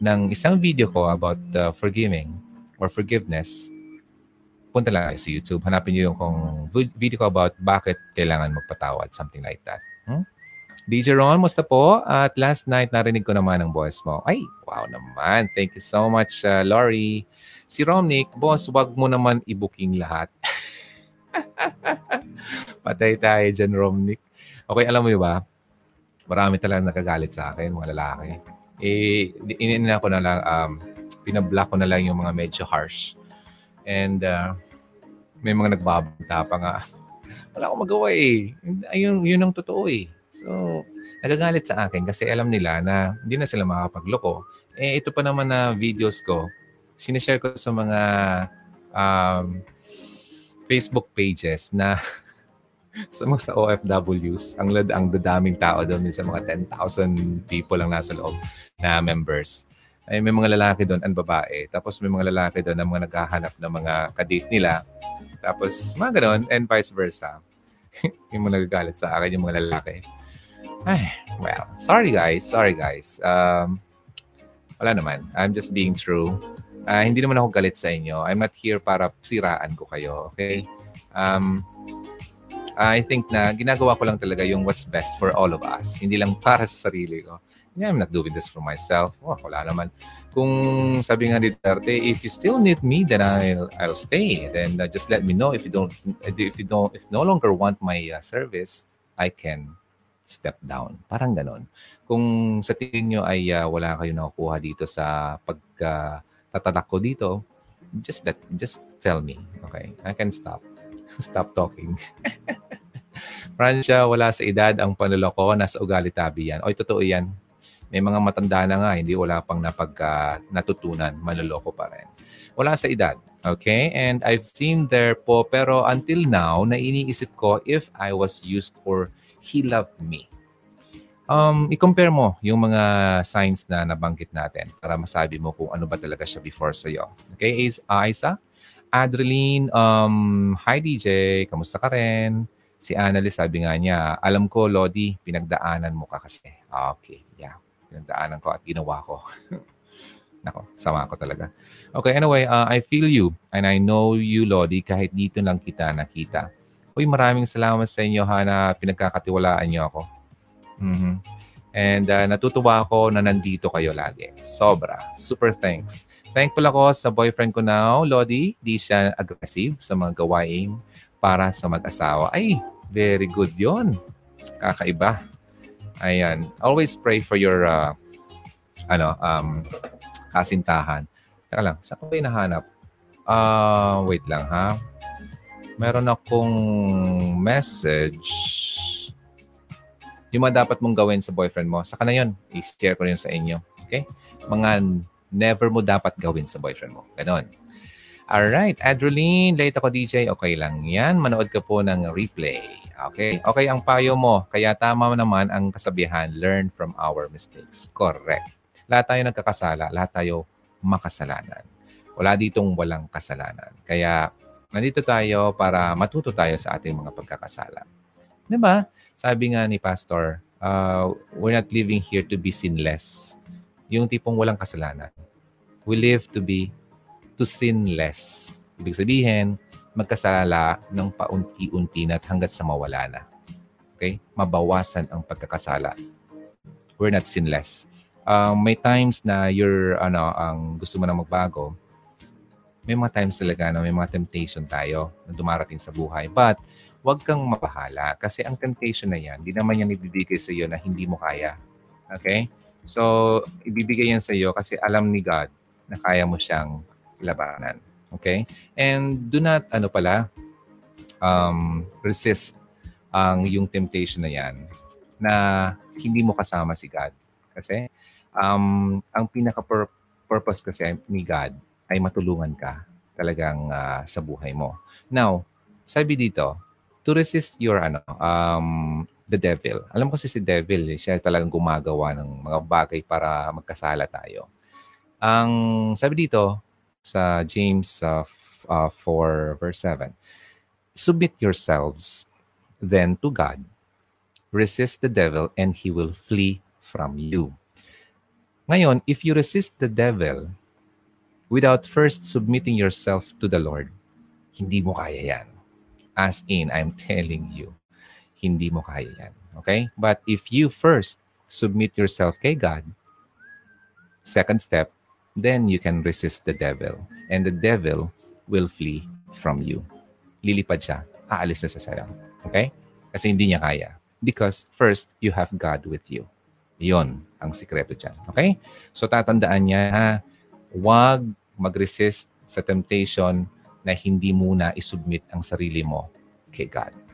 ng isang video ko about uh, forgiving or forgiveness, punta lang kayo sa YouTube. Hanapin niyo yung kung video ko about bakit kailangan magpatawad, something like that. Hmm? DJ Ron, musta po? At last night, narinig ko naman ang boss mo. Ay, wow naman. Thank you so much, uh, Lori. Si Romnick, boss, wag mo naman i-booking lahat. Patay tayo dyan, Romnick. Okay, alam mo ba? Marami talagang nakagalit sa akin, mga lalaki eh, inina ko na lang, um, pinablock ko na lang yung mga medyo harsh. And uh, may mga nagbabanta pa nga. Wala akong magawa eh. Ayun, yun ang totoo eh. So, nagagalit sa akin kasi alam nila na hindi na sila makapagloko. Eh, ito pa naman na videos ko, sinishare ko sa mga um, Facebook pages na sa mga sa OFWs, ang ang dadaming tao doon sa mga 10,000 people lang nasa loob na members. Ay may mga lalaki doon ang babae. Tapos may mga lalaki doon na mga naghahanap ng mga kadate nila. Tapos mga ganoon and vice versa. yung mga nagagalit sa akin, yung mga lalaki. Ay, well, sorry guys, sorry guys. Um, wala naman. I'm just being true. Uh, hindi naman ako galit sa inyo. I'm not here para siraan ko kayo, okay? Um, I think na ginagawa ko lang talaga yung what's best for all of us. Hindi lang para sa sarili ko. Yeah, I'm not doing this for myself. Oh, wala naman. Kung sabi nga ni Duterte, if you still need me, then I'll I'll stay. Then uh, just let me know if you don't if you don't if no longer want my uh, service, I can step down. Parang ganon. Kung sa tingin nyo ay uh, wala kayo nakukuha dito sa pagtatatak uh, ko dito, just that just tell me. Okay? I can stop. Stop talking. Francia, wala sa edad ang panloloko, nasa ugali tabi yan. Oy, totoo yan. May mga matanda na nga, hindi wala pang napagka natutunan, manloloko pa rin. Wala sa edad. Okay? And I've seen there po, pero until now, na iniisip ko if I was used or he loved me. Um, i-compare mo yung mga signs na nabanggit natin para masabi mo kung ano ba talaga siya before sa'yo. Okay, Is, uh? Adreline, um, hi DJ, kamusta ka rin? Si Annalise, sabi nga niya, alam ko, Lodi, pinagdaanan mo ka kasi. Ah, okay, yeah. Pinagdaanan ko at ginawa ko. Nako, sama ko talaga. Okay, anyway, uh, I feel you and I know you, Lodi, kahit dito lang kita nakita. Uy, maraming salamat sa inyo ha na pinagkakatiwalaan niyo ako. Mm-hmm. And uh, natutuwa ako na nandito kayo lagi. Sobra. Super thanks. Thankful ako sa boyfriend ko now, Lodi. Di siya aggressive sa mga gawain para sa mag-asawa. Ay, Very good yon. Kakaiba. Ayan. Always pray for your uh, ano, um, kasintahan. Teka lang, saan ko ba nahanap? Uh, wait lang ha. Meron akong message. Yung mga dapat mong gawin sa boyfriend mo, saka na yun. I-share ko rin sa inyo. Okay? Mga never mo dapat gawin sa boyfriend mo. Ganon. Alright, Adreline, late ako DJ. Okay lang yan. Manood ka po ng replay. Okay. Okay ang payo mo. Kaya tama naman ang kasabihan, learn from our mistakes. Correct. Lahat tayo nagkakasala. Lahat tayo makasalanan. Wala ditong walang kasalanan. Kaya nandito tayo para matuto tayo sa ating mga pagkakasala. Di ba? Sabi nga ni Pastor, uh, we're not living here to be sinless. Yung tipong walang kasalanan. We live to be to sin less. Ibig sabihin, magkasala ng paunti-unti na hanggat sa mawala na. Okay? Mabawasan ang pagkakasala. We're not sinless. Um, may times na you're, ano, ang gusto mo na magbago, may mga times talaga na may mga temptation tayo na dumarating sa buhay. But, huwag kang mabahala kasi ang temptation na yan, hindi naman yan ibibigay sa iyo na hindi mo kaya. Okay? So, ibibigay yan sa iyo kasi alam ni God na kaya mo siyang labanan. Okay? And do not, ano pala, um, resist ang yung temptation na yan na hindi mo kasama si God. Kasi um, ang pinaka-purpose kasi ni God ay matulungan ka talagang uh, sa buhay mo. Now, sabi dito, to resist your ano, um, the devil. Alam ko si si devil, eh, siya talagang gumagawa ng mga bagay para magkasala tayo. Ang sabi dito, sa James uh, uh, 4 verse 7. Submit yourselves then to God. Resist the devil and he will flee from you. Ngayon, if you resist the devil without first submitting yourself to the Lord, hindi mo kaya yan. As in, I'm telling you, hindi mo kaya yan. Okay? But if you first submit yourself kay God, second step, then you can resist the devil. And the devil will flee from you. Lilipad siya. Aalis na sa sayo. Okay? Kasi hindi niya kaya. Because first, you have God with you. Yon ang sikreto dyan. Okay? So tatandaan niya, ha, huwag mag-resist sa temptation na hindi muna isubmit ang sarili mo kay God.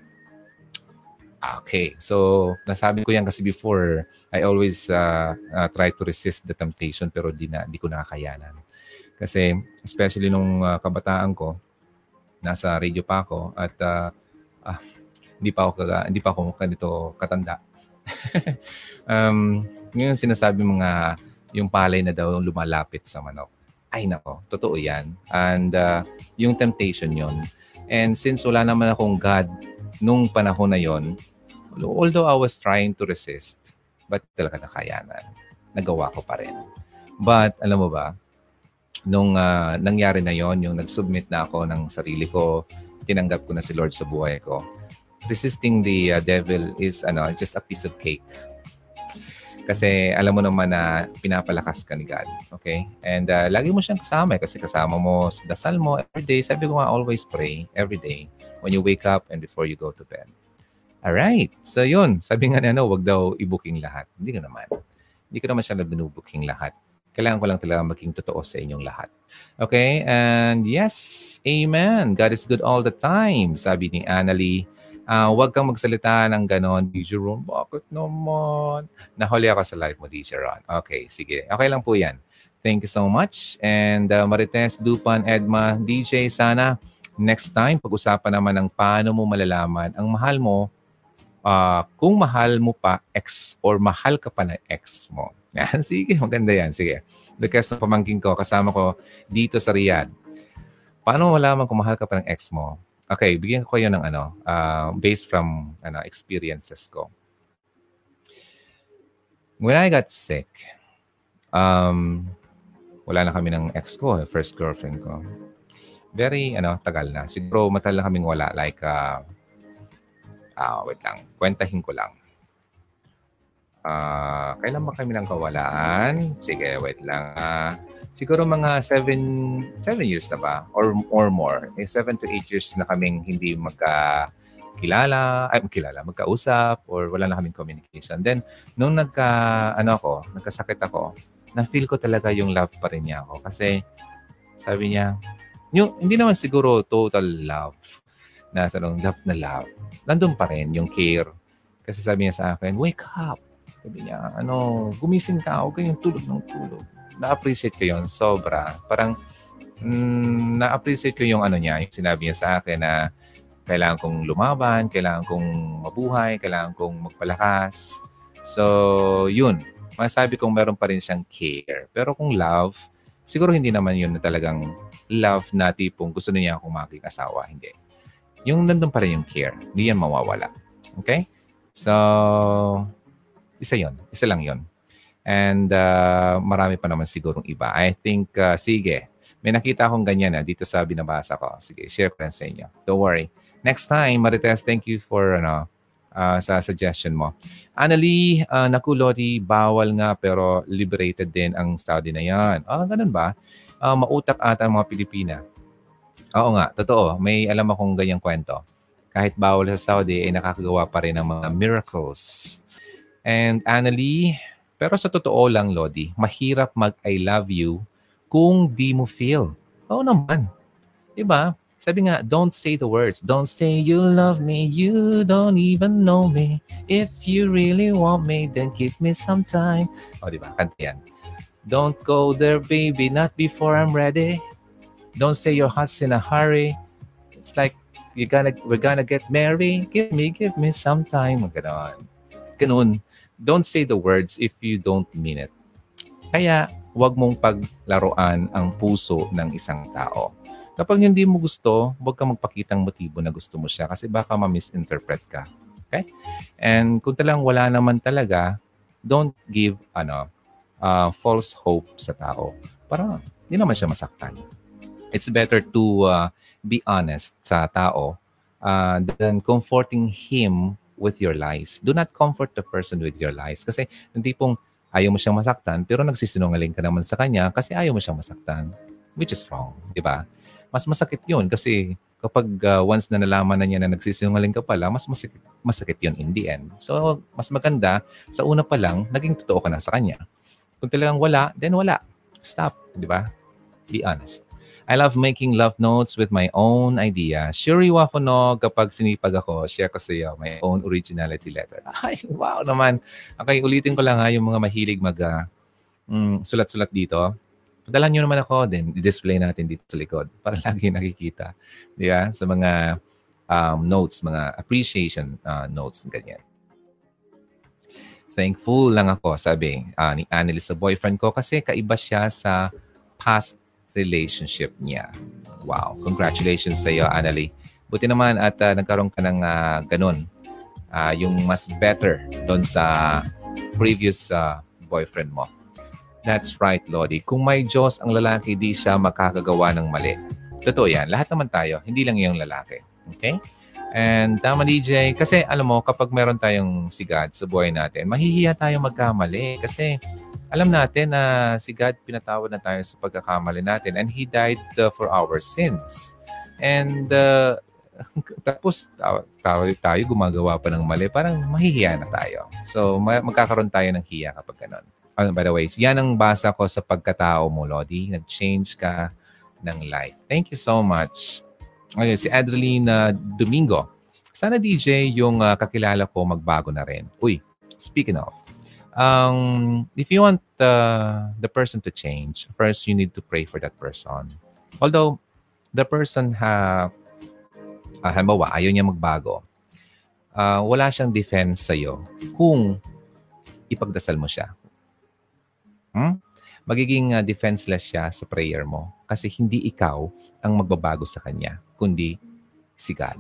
Okay. So, nasabi ko yan kasi before, I always uh, uh, try to resist the temptation pero di, na, di ko nakakayanan. Kasi, especially nung uh, kabataan ko, nasa radio pa ako at uh, uh, hindi pa ako hindi pa ako ganito katanda. um, ngayon sinasabi mga yung palay na daw lumalapit sa manok. Ay nako, totoo 'yan. And uh, yung temptation 'yon. And since wala naman akong God nung panahon na 'yon, although I was trying to resist, but talaga nakayanan. Nagawa ko pa rin. But, alam mo ba, nung uh, nangyari na yon yung nag-submit na ako ng sarili ko, tinanggap ko na si Lord sa buhay ko, resisting the uh, devil is ano just a piece of cake. Kasi alam mo naman na pinapalakas ka ni God. Okay? And uh, lagi mo siyang kasama eh, kasi kasama mo sa dasal mo every day. Sabi ko nga, always pray every day when you wake up and before you go to bed. Alright. So yun, sabi nga ano, wag daw i-booking lahat. Hindi ko naman. Hindi ko naman siya na binubooking lahat. Kailangan ko lang talaga maging totoo sa inyong lahat. Okay? And yes, amen. God is good all the time. Sabi ni Annalie, uh, huwag kang magsalita ng ganon, DJ Ron. Bakit naman? Nahuli ako sa live mo, DJ Ron. Okay, sige. Okay lang po yan. Thank you so much. And uh, Marites, Dupan, Edma, DJ, sana next time pag-usapan naman ng paano mo malalaman ang mahal mo uh, kung mahal mo pa ex or mahal ka pa ng ex mo. Yan, sige, maganda yan. Sige. Because ng pamangking ko, kasama ko dito sa Riyadh. Paano mo malaman kung mahal ka pa ng ex mo? Okay, bigyan ko kayo ng ano, uh, based from ano, experiences ko. When I got sick, um, wala na kami ng ex ko, first girlfriend ko. Very, ano, tagal na. Siguro matagal na kaming wala. Like, uh, Ah, wait lang. Kwentahin ko lang. Ah, kailan ba kami nang kawalaan? Sige, wait lang. Ah, siguro mga 7 7 years na ba or or more. Eh 7 to 8 years na kaming hindi magka kilala, ay kilala, magkausap or wala na kaming communication. Then nung nagka ano ako, nagkasakit ako, na-feel ko talaga yung love pa rin niya ako kasi sabi niya, yung hindi naman siguro total love na tanong love na love, nandun pa rin yung care. Kasi sabi niya sa akin, wake up. Sabi niya, ano, gumising ka, huwag kayong tulog ng tulog. Na-appreciate ko yun, sobra. Parang, mm, na-appreciate ko yung ano niya, yung sinabi niya sa akin na kailangan kong lumaban, kailangan kong mabuhay, kailangan kong magpalakas. So, yun. Masabi kong meron pa rin siyang care. Pero kung love, siguro hindi naman yun na talagang love na tipong gusto niya akong maging asawa. Hindi. Yung nandun pa rin yung care. Hindi yan mawawala. Okay? So, isa yon Isa lang yon And uh, marami pa naman sigurong iba. I think, uh, sige, may nakita akong ganyan na ah, dito sa binabasa ko. Sige, share ko sa inyo. Don't worry. Next time, Marites, thank you for ano, uh, sa suggestion mo. Annalie, uh, naku Lodi, bawal nga pero liberated din ang Saudi na yan. Ah, ganun ba? Uh, mautak ata ang mga Pilipina. Oo nga, totoo. May alam akong ganyang kwento. Kahit bawal sa Saudi, ay nakakagawa pa rin ng mga miracles. And Annalie, pero sa totoo lang, Lodi, mahirap mag-I love you kung di mo feel. Oo naman. Diba? Sabi nga, don't say the words. Don't say you love me, you don't even know me. If you really want me, then give me some time. O, diba? Kanta yan. Don't go there, baby, not before I'm ready. Don't say your heart's in a hurry. It's like, you gonna, we're gonna get married. Give me, give me some time. Ganon. Ganun don't say the words if you don't mean it. Kaya, huwag mong paglaruan ang puso ng isang tao. Kapag hindi mo gusto, huwag ka magpakitang motibo na gusto mo siya kasi baka ma-misinterpret ka. Okay? And kung talang wala naman talaga, don't give ano uh, false hope sa tao. Para hindi naman siya masaktan. It's better to uh, be honest sa tao uh, than comforting him with your lies. Do not comfort the person with your lies. Kasi hindi pong ayaw mo siyang masaktan, pero nagsisinungaling ka naman sa kanya kasi ayaw mo siyang masaktan. Which is wrong, di ba? Mas masakit yun kasi kapag uh, once na nalaman na niya na nagsisinungaling ka pala, mas masakit, masakit yun in the end. So, mas maganda, sa una pa lang, naging totoo ka na sa kanya. Kung talagang wala, then wala. Stop, di ba? Be honest. I love making love notes with my own idea. Shuri Wafono, kapag sinipag ako, share ko sa iyo my own originality letter. Ay, wow naman. Okay, ulitin ko lang ha, yung mga mahilig mag uh, mm, sulat-sulat dito. Padala nyo naman ako, then display natin dito sa likod para lagi nakikita. Di ba? Sa mga um, notes, mga appreciation uh, notes, ganyan. Thankful lang ako, sabi uh, ni Annalise sa boyfriend ko kasi kaiba siya sa past relationship niya. Wow. Congratulations sa iyo, Annalie. Buti naman at uh, nagkaroon ka ng uh, ganun. Uh, yung mas better doon sa previous uh, boyfriend mo. That's right, Lodi. Kung may Diyos ang lalaki, di siya makakagawa ng mali. Totoo yan. Lahat naman tayo. Hindi lang yung lalaki. Okay? And tama DJ, kasi alam mo, kapag meron tayong si God sa buhay natin, mahihiya tayong magkamali. Kasi alam natin na si God pinatawad na tayo sa pagkakamali natin and He died uh, for our sins. And uh, tapos tayo, tayo gumagawa pa ng mali, parang mahihiya na tayo. So magkakaroon tayo ng hiya kapag ganun. Uh, by the way, yan ang basa ko sa pagkatao mo, Lodi. Nag-change ka ng life. Thank you so much. Okay, si Adeline uh, Domingo. Sana DJ yung uh, kakilala ko magbago na rin. Uy, speaking of, um, if you want uh, the person to change, first you need to pray for that person. Although the person ha, uh, halimbawa, ayaw niya magbago, uh, wala siyang defense sa'yo kung ipagdasal mo siya. Hmm? Magiging uh, defenseless siya sa prayer mo kasi hindi ikaw ang magbabago sa kanya, kundi si God.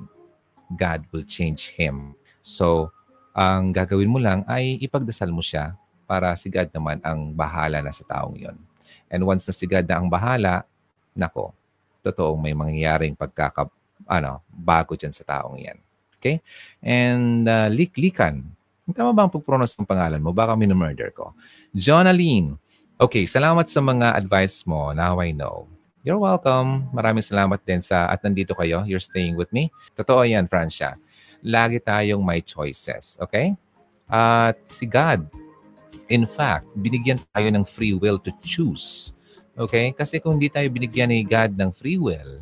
God will change him. So, ang gagawin mo lang ay ipagdasal mo siya para si God naman ang bahala na sa taong yon. And once na si God na ang bahala, nako, totoong may mangyayaring pagkaka, ano, bago dyan sa taong yan. Okay? And uh, Liklikan, tama ba ang pagpronounce ng pangalan mo? Baka minumurder ko. Jonaline, okay, salamat sa mga advice mo. Now I know. You're welcome. Maraming salamat din sa at nandito kayo. You're staying with me. Totoo yan, Francia lagi tayong may choices. Okay? At si God, in fact, binigyan tayo ng free will to choose. Okay? Kasi kung hindi tayo binigyan ni God ng free will,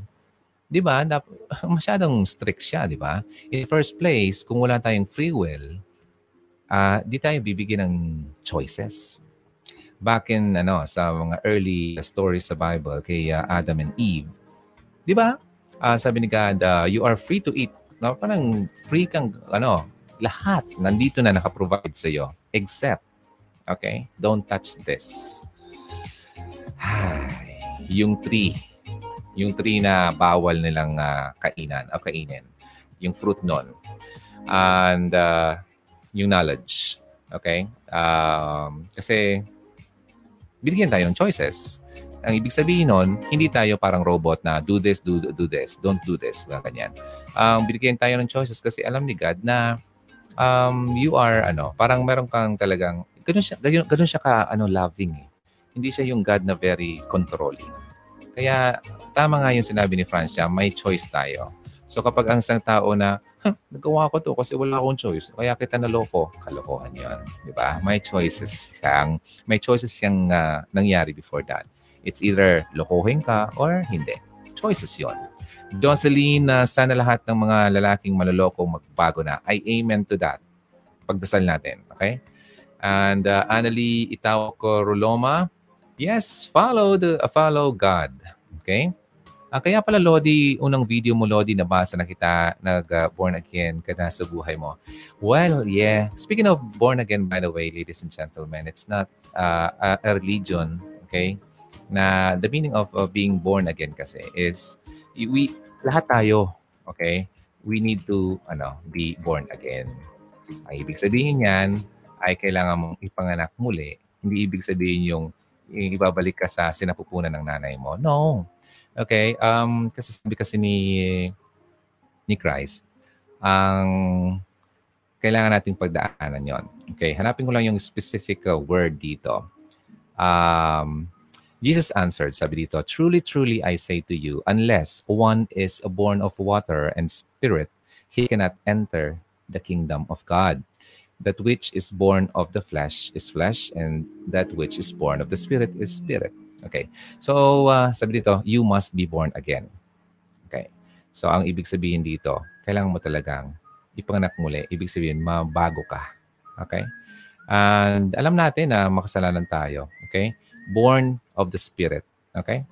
di ba, masyadong strict siya, di ba? In first place, kung wala tayong free will, uh, di tayo bibigyan ng choices. Back in ano sa mga early stories sa Bible kay uh, Adam and Eve, di ba? Uh, sabi ni God, uh, you are free to eat No? Parang free kang, ano, lahat nandito na nakaprovide sa iyo. Except, okay, don't touch this. Ay, yung tree. Yung tree na bawal nilang uh, kainan o kainin. Yung fruit nun. And uh, yung knowledge. Okay? Um, kasi binigyan tayo ng choices. Ang ibig sabihin nun, hindi tayo parang robot na do this, do, do this, don't do this, mga ganyan. Ang um, binigyan tayo ng choices kasi alam ni God na um, you are, ano, parang meron kang talagang, ganun siya, ganun, ganun siya ka, ano, loving eh. Hindi siya yung God na very controlling. Kaya, tama nga yung sinabi ni Francia, may choice tayo. So kapag ang isang tao na, nagawa ko to kasi wala akong choice. Kaya kita naloko. Kalokohan yun. Di ba? May choices siyang, may choices siyang uh, nangyari before that. It's either lokohin ka or hindi. Choices yon. Jocelyn, uh, sana lahat ng mga lalaking maloloko magbago na. I amen to that. Pagdasal natin. Okay? And uh, Annalie Itawko Roloma, yes, follow the uh, follow God. Okay? Uh, kaya pala, Lodi, unang video mo, Lodi, nabasa na kita, nag-born uh, again ka na sa buhay mo. Well, yeah. Speaking of born again, by the way, ladies and gentlemen, it's not uh, a religion, okay? Na the meaning of, of being born again kasi is we lahat tayo, okay? We need to ano, be born again. Ang ibig sabihin niyan ay kailangan mong ipanganak muli. Hindi ibig sabihin yung, yung ibabalik ka sa sinapupunan ng nanay mo. No. Okay? Um, kasi sabi kasi ni ni Christ, ang kailangan nating pagdaanan yon. Okay? Hanapin ko lang yung specific uh, word dito. Um, Jesus answered, sabi dito, Truly, truly, I say to you, unless one is born of water and spirit, he cannot enter the kingdom of God. That which is born of the flesh is flesh, and that which is born of the spirit is spirit. Okay. So, uh, sabi dito, you must be born again. Okay. So, ang ibig sabihin dito, kailangan mo talagang ipanganak muli. Ibig sabihin, mabago ka. Okay? And alam natin na makasalanan tayo. Okay? Born of the Spirit. Okay?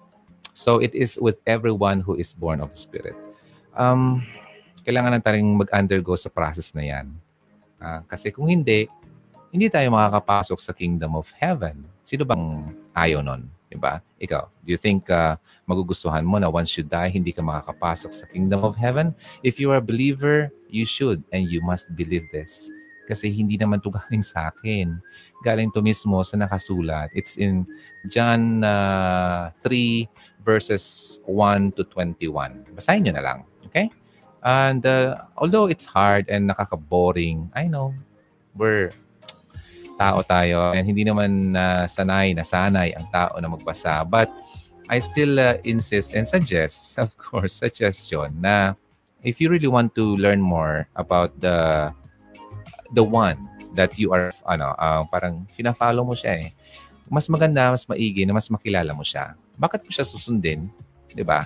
So it is with everyone who is born of the Spirit. Um, kailangan natin mag-undergo sa process na yan. Uh, kasi kung hindi, hindi tayo makakapasok sa kingdom of heaven. Sino bang ayaw nun? Diba? Ikaw, do you think uh, magugustuhan mo na once you die, hindi ka makakapasok sa kingdom of heaven? If you are a believer, you should and you must believe this. Kasi hindi naman ito galing sa akin. Galing to mismo sa nakasulat. It's in John uh, 3 verses 1 to 21. Basahin nyo na lang. Okay? And uh, although it's hard and nakaka-boring, I know, we're tao tayo and hindi naman uh, sanay na sanay ang tao na magbasa. But I still uh, insist and suggest, of course, suggestion na if you really want to learn more about the the one that you are, ano, uh, parang fina-follow mo siya eh. Mas maganda, mas maigi na mas makilala mo siya. Bakit mo siya susundin? Di ba?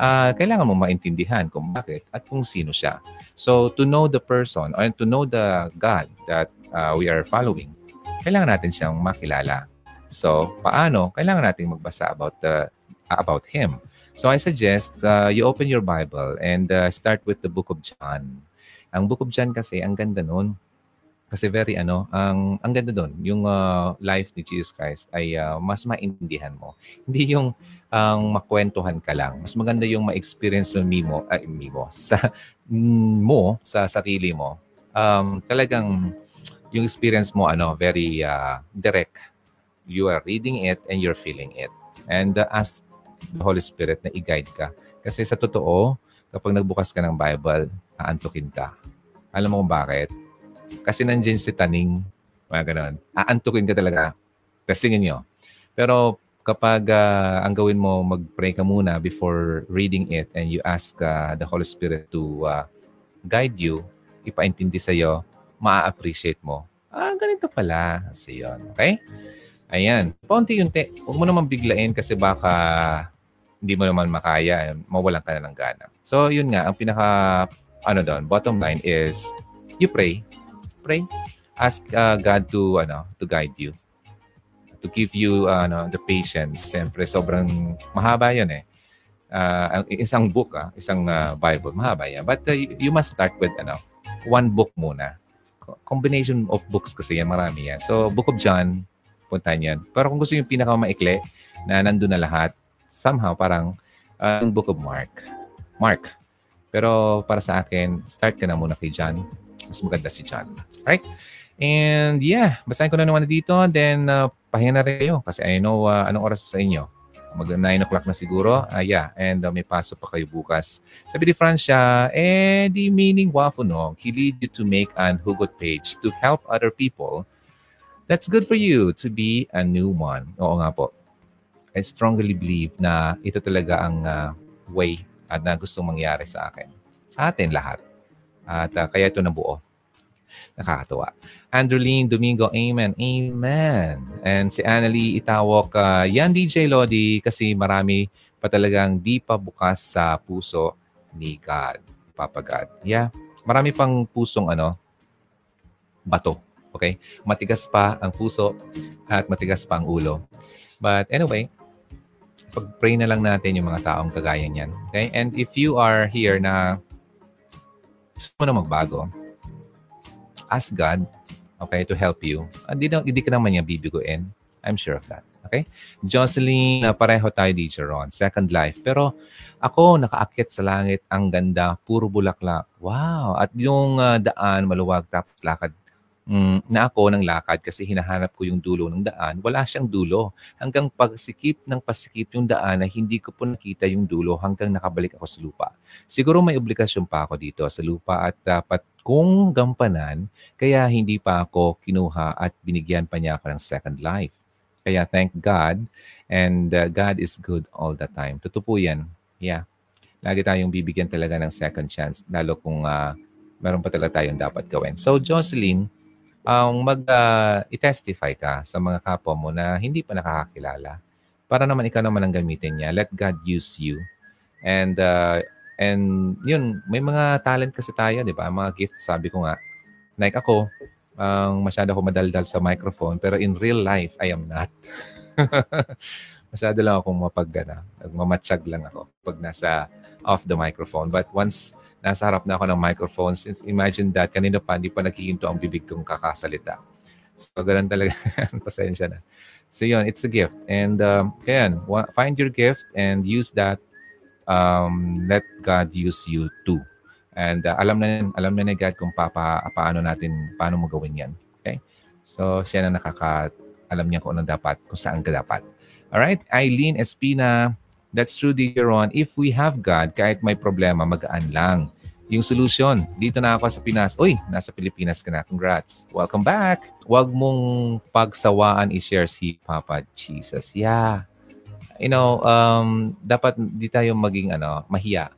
Uh, kailangan mo maintindihan kung bakit at kung sino siya. So, to know the person or to know the God that uh, we are following, kailangan natin siyang makilala. So, paano? Kailangan natin magbasa about the uh, about Him. So, I suggest uh, you open your Bible and uh, start with the book of John. Ang book of John kasi, ang ganda nun kasi very ano, ang ang ganda doon, yung uh, life ni Jesus Christ ay uh, mas maintindihan mo. Hindi yung ang um, makwentuhan ka lang. Mas maganda yung ma-experience mo mimo, ay, mimo sa mo sa sarili mo. Um, talagang yung experience mo ano, very uh, direct. You are reading it and you're feeling it. And uh, ask the Holy Spirit na i-guide ka. Kasi sa totoo, kapag nagbukas ka ng Bible, aantukin ka. Alam mo kung bakit? Kasi nandiyan si Taning, mga ganon. Aantukin ka talaga. Testingin nyo. Pero kapag uh, ang gawin mo, mag-pray ka muna before reading it and you ask uh, the Holy Spirit to uh, guide you, ipaintindi sa iyo, maa-appreciate mo. Ah, ganito pala. Kasi yun. Okay? Ayan. Paunti-unti. Huwag mo naman biglain kasi baka hindi mo naman makaya. Mawalan ka na ng gana. So, yun nga. Ang pinaka, ano doon, bottom line is, you pray pray. Ask uh, God to ano to guide you. To give you uh, ano the patience. Siyempre sobrang mahaba 'yon eh. uh, isang book, ah, isang uh, Bible, mahaba yan. But uh, you must start with ano, one book muna. Combination of books kasi yan, marami yan. So, Book of John, puntahan yan. Pero kung gusto yung pinakamaikli na nandun na lahat, somehow parang uh, Book of Mark. Mark. Pero para sa akin, start ka na muna kay John. Mas maganda si John. Right? And yeah, basahin ko na naman dito. Then, uh, pahinga na rin kayo kasi I know uh, anong oras sa inyo. Mag 9 o'clock na siguro. Uh, yeah, and uh, may pasok pa kayo bukas. Sabi ni Francia, eh, di meaning wafo no, he lead you to make an hugot page to help other people. That's good for you to be a new one. Oo nga po. I strongly believe na ito talaga ang uh, way at na gustong mangyari sa akin. Sa atin lahat. At uh, kaya ito nabuo. Nakakatuwa. Andreline Domingo, Amen. Amen. And si Annalie Itawok, uh, yan DJ Lodi kasi marami pa talagang di pa bukas sa puso ni God. Papa God. Yeah. Marami pang pusong ano, bato. Okay? Matigas pa ang puso at matigas pa ang ulo. But anyway, pag-pray na lang natin yung mga taong kagaya niyan. Okay? And if you are here na gusto mo na magbago, ask God, okay, to help you. Hindi, na, hindi ka naman niya bibiguin. I'm sure of that. Okay? Jocelyn, pareho tayo dito, Ron. Second life. Pero ako, nakaakit sa langit. Ang ganda. Puro bulaklak. Wow. At yung uh, daan, maluwag. Tapos lakad mm, na ako ng lakad kasi hinahanap ko yung dulo ng daan, wala siyang dulo. Hanggang pagsikip ng pasikip yung daan na hindi ko po nakita yung dulo hanggang nakabalik ako sa lupa. Siguro may obligasyon pa ako dito sa lupa at dapat kung gampanan, kaya hindi pa ako kinuha at binigyan pa niya ako ng second life. Kaya thank God and uh, God is good all the time. Totoo po yan. Yeah. Lagi tayong bibigyan talaga ng second chance lalo kung uh, meron pa talaga tayong dapat gawin. So Jocelyn, ang um, mag-i-testify uh, ka sa mga kapwa mo na hindi pa nakakakilala para naman ikaw naman ang gamitin niya. Let God use you. And uh, And yun, may mga talent kasi tayo, di ba? Mga gifts, sabi ko nga. Like ako, ang um, masyado ako madaldal sa microphone, pero in real life, I am not. masyado lang akong mapagana. Nagmamatsyag lang ako pag nasa off the microphone. But once nasa harap na ako ng microphone, since imagine that, kanina pa, hindi pa naghihinto ang bibig kong kakasalita. So, ganun talaga. Pasensya na. So, yun, it's a gift. And, um, kaya find your gift and use that um, let God use you too. And uh, alam na alam na ni God kung papa, paano natin paano mo gawin 'yan. Okay? So siya na nakaka alam niya kung ano dapat, kung saan ka dapat. All right? Eileen Espina, that's true dear Ron. If we have God, kahit may problema, magaan lang. Yung solution, dito na ako sa Pinas. Uy, nasa Pilipinas ka na. Congrats. Welcome back. Huwag mong pagsawaan i-share si Papa Jesus. Yeah you know, um, dapat di tayo maging ano, mahiya.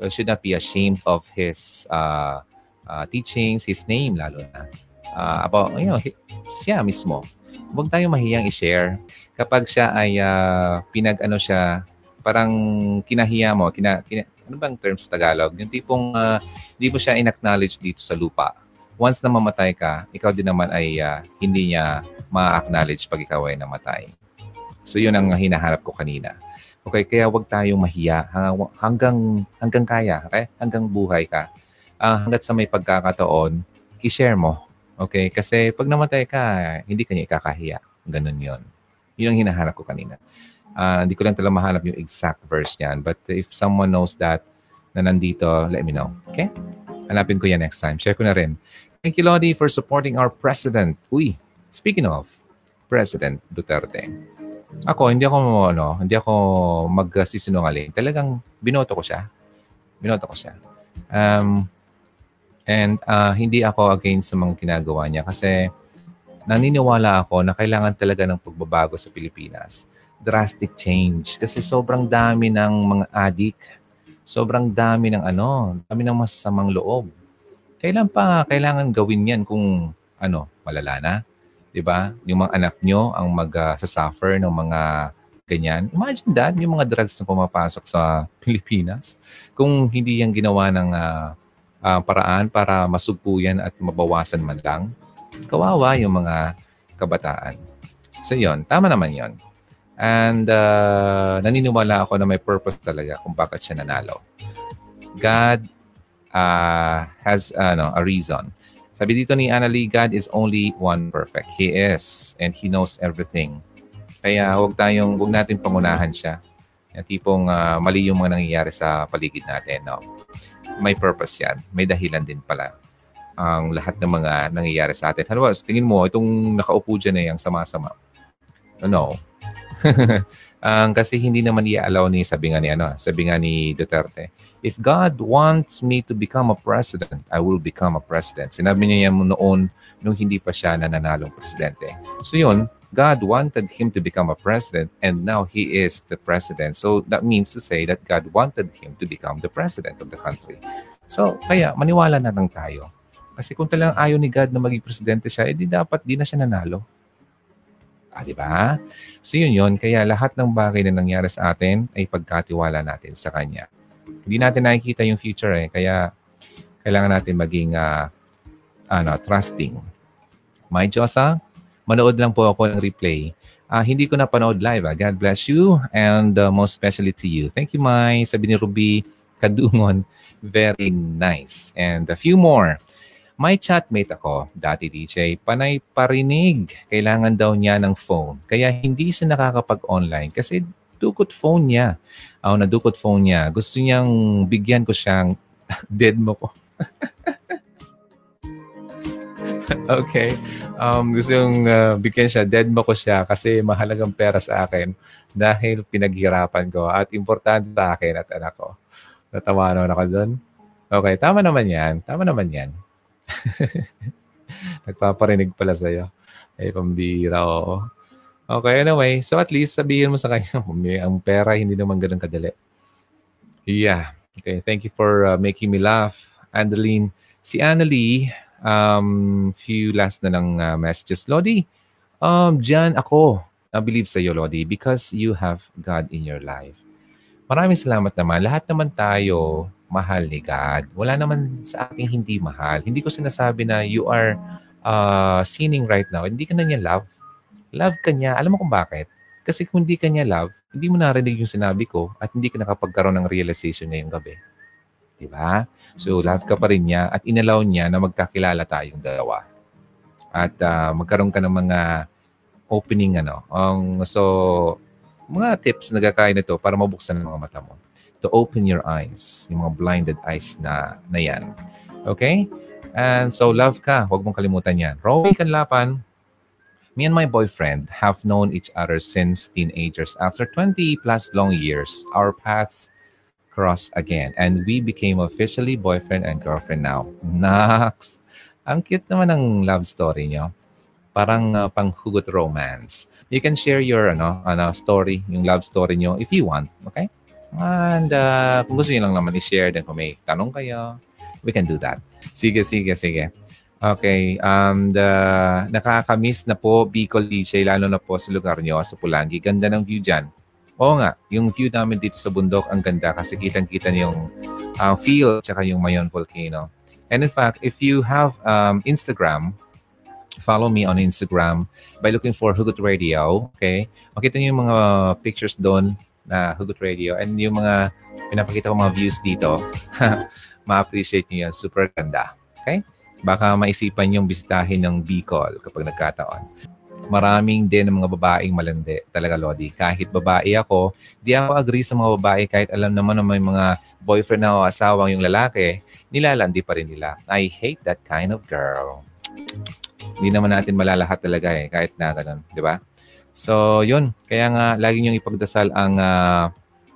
We should not be ashamed of his uh, uh, teachings, his name lalo na. Uh, about, you know, siya mismo. Huwag tayo mahiyang i-share. Kapag siya ay uh, pinag-ano siya, parang kinahiya mo, kina, kina, ano bang terms Tagalog? Yung tipong uh, hindi mo siya in-acknowledge dito sa lupa. Once na mamatay ka, ikaw din naman ay uh, hindi niya ma-acknowledge pag ikaw ay namatay. So yun ang hinaharap ko kanina. Okay, kaya wag tayong mahiya hanggang hanggang kaya, okay? Hanggang buhay ka. Uh, hanggat sa may pagkakataon, i-share mo. Okay? Kasi pag namatay ka, hindi kanya ikakahiya. Ganun yun. Yun ang hinaharap ko kanina. Uh, hindi ko lang talaga mahanap yung exact verse niyan. But if someone knows that na nandito, let me know. Okay? Hanapin ko yan next time. Share ko na rin. Thank you, Lodi, for supporting our president. Uy, speaking of President Duterte. Ako, hindi ako, ano, hindi ako magsisinungaling. Talagang binoto ko siya. Binoto ko siya. Um, and uh, hindi ako against sa mga ginagawa niya kasi naniniwala ako na kailangan talaga ng pagbabago sa Pilipinas. Drastic change. Kasi sobrang dami ng mga addict. Sobrang dami ng ano, dami ng masasamang loob. Kailan pa kailangan gawin yan kung ano, malala na? 'di ba? Yung mga anak nyo ang mag-suffer ng mga ganyan. Imagine that, yung mga drugs na pumapasok sa Pilipinas. Kung hindi yan ginawa ng uh, uh, paraan para masugpo yan at mabawasan man lang, kawawa yung mga kabataan. So yon tama naman yon. And uh, naniniwala ako na may purpose talaga kung bakit siya nanalo. God uh, has uh, a reason. Sabi dito ni Annalie, God is only one perfect. He is and He knows everything. Kaya huwag tayong, huwag natin pangunahan siya. Yung tipong uh, mali yung mga nangyayari sa paligid natin. No? May purpose yan. May dahilan din pala ang lahat ng mga nangyayari sa atin. Halimbawa, tingin mo, itong nakaupo dyan na yung sama-sama. No. um, kasi hindi naman i-allow ni, sabi nga ni, ano, sabi nga ni Duterte, if God wants me to become a president, I will become a president. Sinabi niya yan noon nung hindi pa siya nananalong presidente. So yun, God wanted him to become a president and now he is the president. So that means to say that God wanted him to become the president of the country. So kaya maniwala na lang tayo. Kasi kung talagang ayaw ni God na maging presidente siya, edi dapat di na siya nanalo. Ah, di ba? So yun yun. Kaya lahat ng bagay na nangyari sa atin ay pagkatiwala natin sa Kanya. Hindi natin nakikita yung future eh. Kaya kailangan natin maging uh, ano, trusting. My Diyos ah, manood lang po ako ng replay. Uh, hindi ko napanood live. Ah. God bless you and uh, most especially to you. Thank you, Mai. Sabi ni Ruby Kadungon, very nice. And a few more. May chatmate ako, dati DJ, panay parinig. Kailangan daw niya ng phone. Kaya hindi siya nakakapag-online kasi dukot phone niya. Ako na dukot phone niya. Gusto niyang bigyan ko siyang dead mo ko. okay. Um, gusto yung uh, bigyan siya, dead mo ko siya kasi mahalagang pera sa akin dahil pinaghirapan ko at importante sa akin at anak ko. Natawa naman ako doon. Okay, tama naman yan. Tama naman yan. Nagpaparinig pala sa'yo. Eh, pambira, oo. Okay, anyway. So at least sabihin mo sa kanya, ang pera hindi naman ganun kadali. Yeah. Okay, thank you for uh, making me laugh. Andeline, si Annalie, um, few last na lang uh, messages. Lodi, um, dyan ako, I believe sa iyo, Lodi, because you have God in your life. Maraming salamat naman. Lahat naman tayo, mahal ni God. Wala naman sa akin hindi mahal. Hindi ko sinasabi na you are uh, sinning right now. Hindi ka na niya love. Love ka niya. Alam mo kung bakit? Kasi kung hindi ka niya love, hindi mo narinig yung sinabi ko at hindi ka nakapagkaroon ng realization ngayong gabi. Di ba? So, love ka pa rin niya at inalaw niya na magkakilala tayong dalawa. At uh, magkaroon ka ng mga opening ano. Um, so, mga tips na gagawin nito para mabuksan ang mga mata mo to open your eyes, yung mga blinded eyes na, na yan. Okay? And so, love ka. Huwag mong kalimutan yan. Romy Kanlapan, me and my boyfriend have known each other since teenagers. After 20 plus long years, our paths crossed again and we became officially boyfriend and girlfriend now. Nax! Ang cute naman ng love story nyo. Parang uh, panghugot romance. You can share your ano, ano, story, yung love story nyo if you want. Okay? And uh, kung gusto niyo lang naman i-share din kung may tanong kayo, we can do that. Sige, sige, sige. Okay. Um, the, nakakamiss na po Bicol DJ, lalo na po sa lugar nyo, sa Pulangi. Ganda ng view dyan. Oo nga, yung view namin dito sa bundok, ang ganda kasi kitang-kita niyo yung uh, feel tsaka yung Mayon Volcano. And in fact, if you have um, Instagram, follow me on Instagram by looking for Hugot Radio. Okay? Makita niyo yung mga pictures doon na Hugot Radio. And yung mga pinapakita ko mga views dito, ma-appreciate nyo yan. Super ganda. Okay? Baka maisipan yung bisitahin ng Bicol kapag nagkataon. Maraming din ng mga babaeng malandi. Talaga, Lodi. Kahit babae ako, di ako agree sa mga babae kahit alam naman na may mga boyfriend na o asawang yung lalaki, nilalandi pa rin nila. I hate that kind of girl. Hindi naman natin malalahat talaga eh, kahit na ganun. Di ba? So, yun. Kaya nga, lagi niyong ipagdasal ang uh,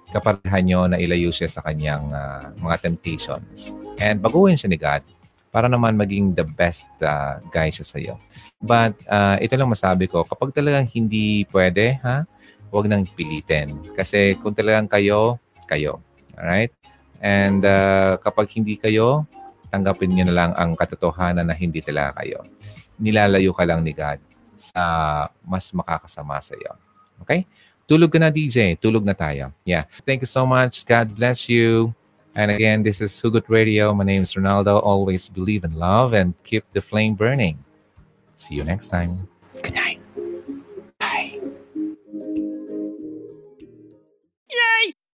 kaparehan niyo na ilayo siya sa kanyang uh, mga temptations. And baguhin siya ni God para naman maging the best uh, guy siya sa iyo. But uh, ito lang masabi ko, kapag talagang hindi pwede, ha, huwag nang pilitin. Kasi kung talagang kayo, kayo. Alright? And uh, kapag hindi kayo, tanggapin niyo na lang ang katotohanan na hindi talaga kayo. Nilalayo ka lang ni God sa mas makakasama sa iyo. Okay? Tulog ka na, DJ. Tulog na tayo. Yeah. Thank you so much. God bless you. And again, this is Hugot Radio. My name is Ronaldo. Always believe in love and keep the flame burning. See you next time.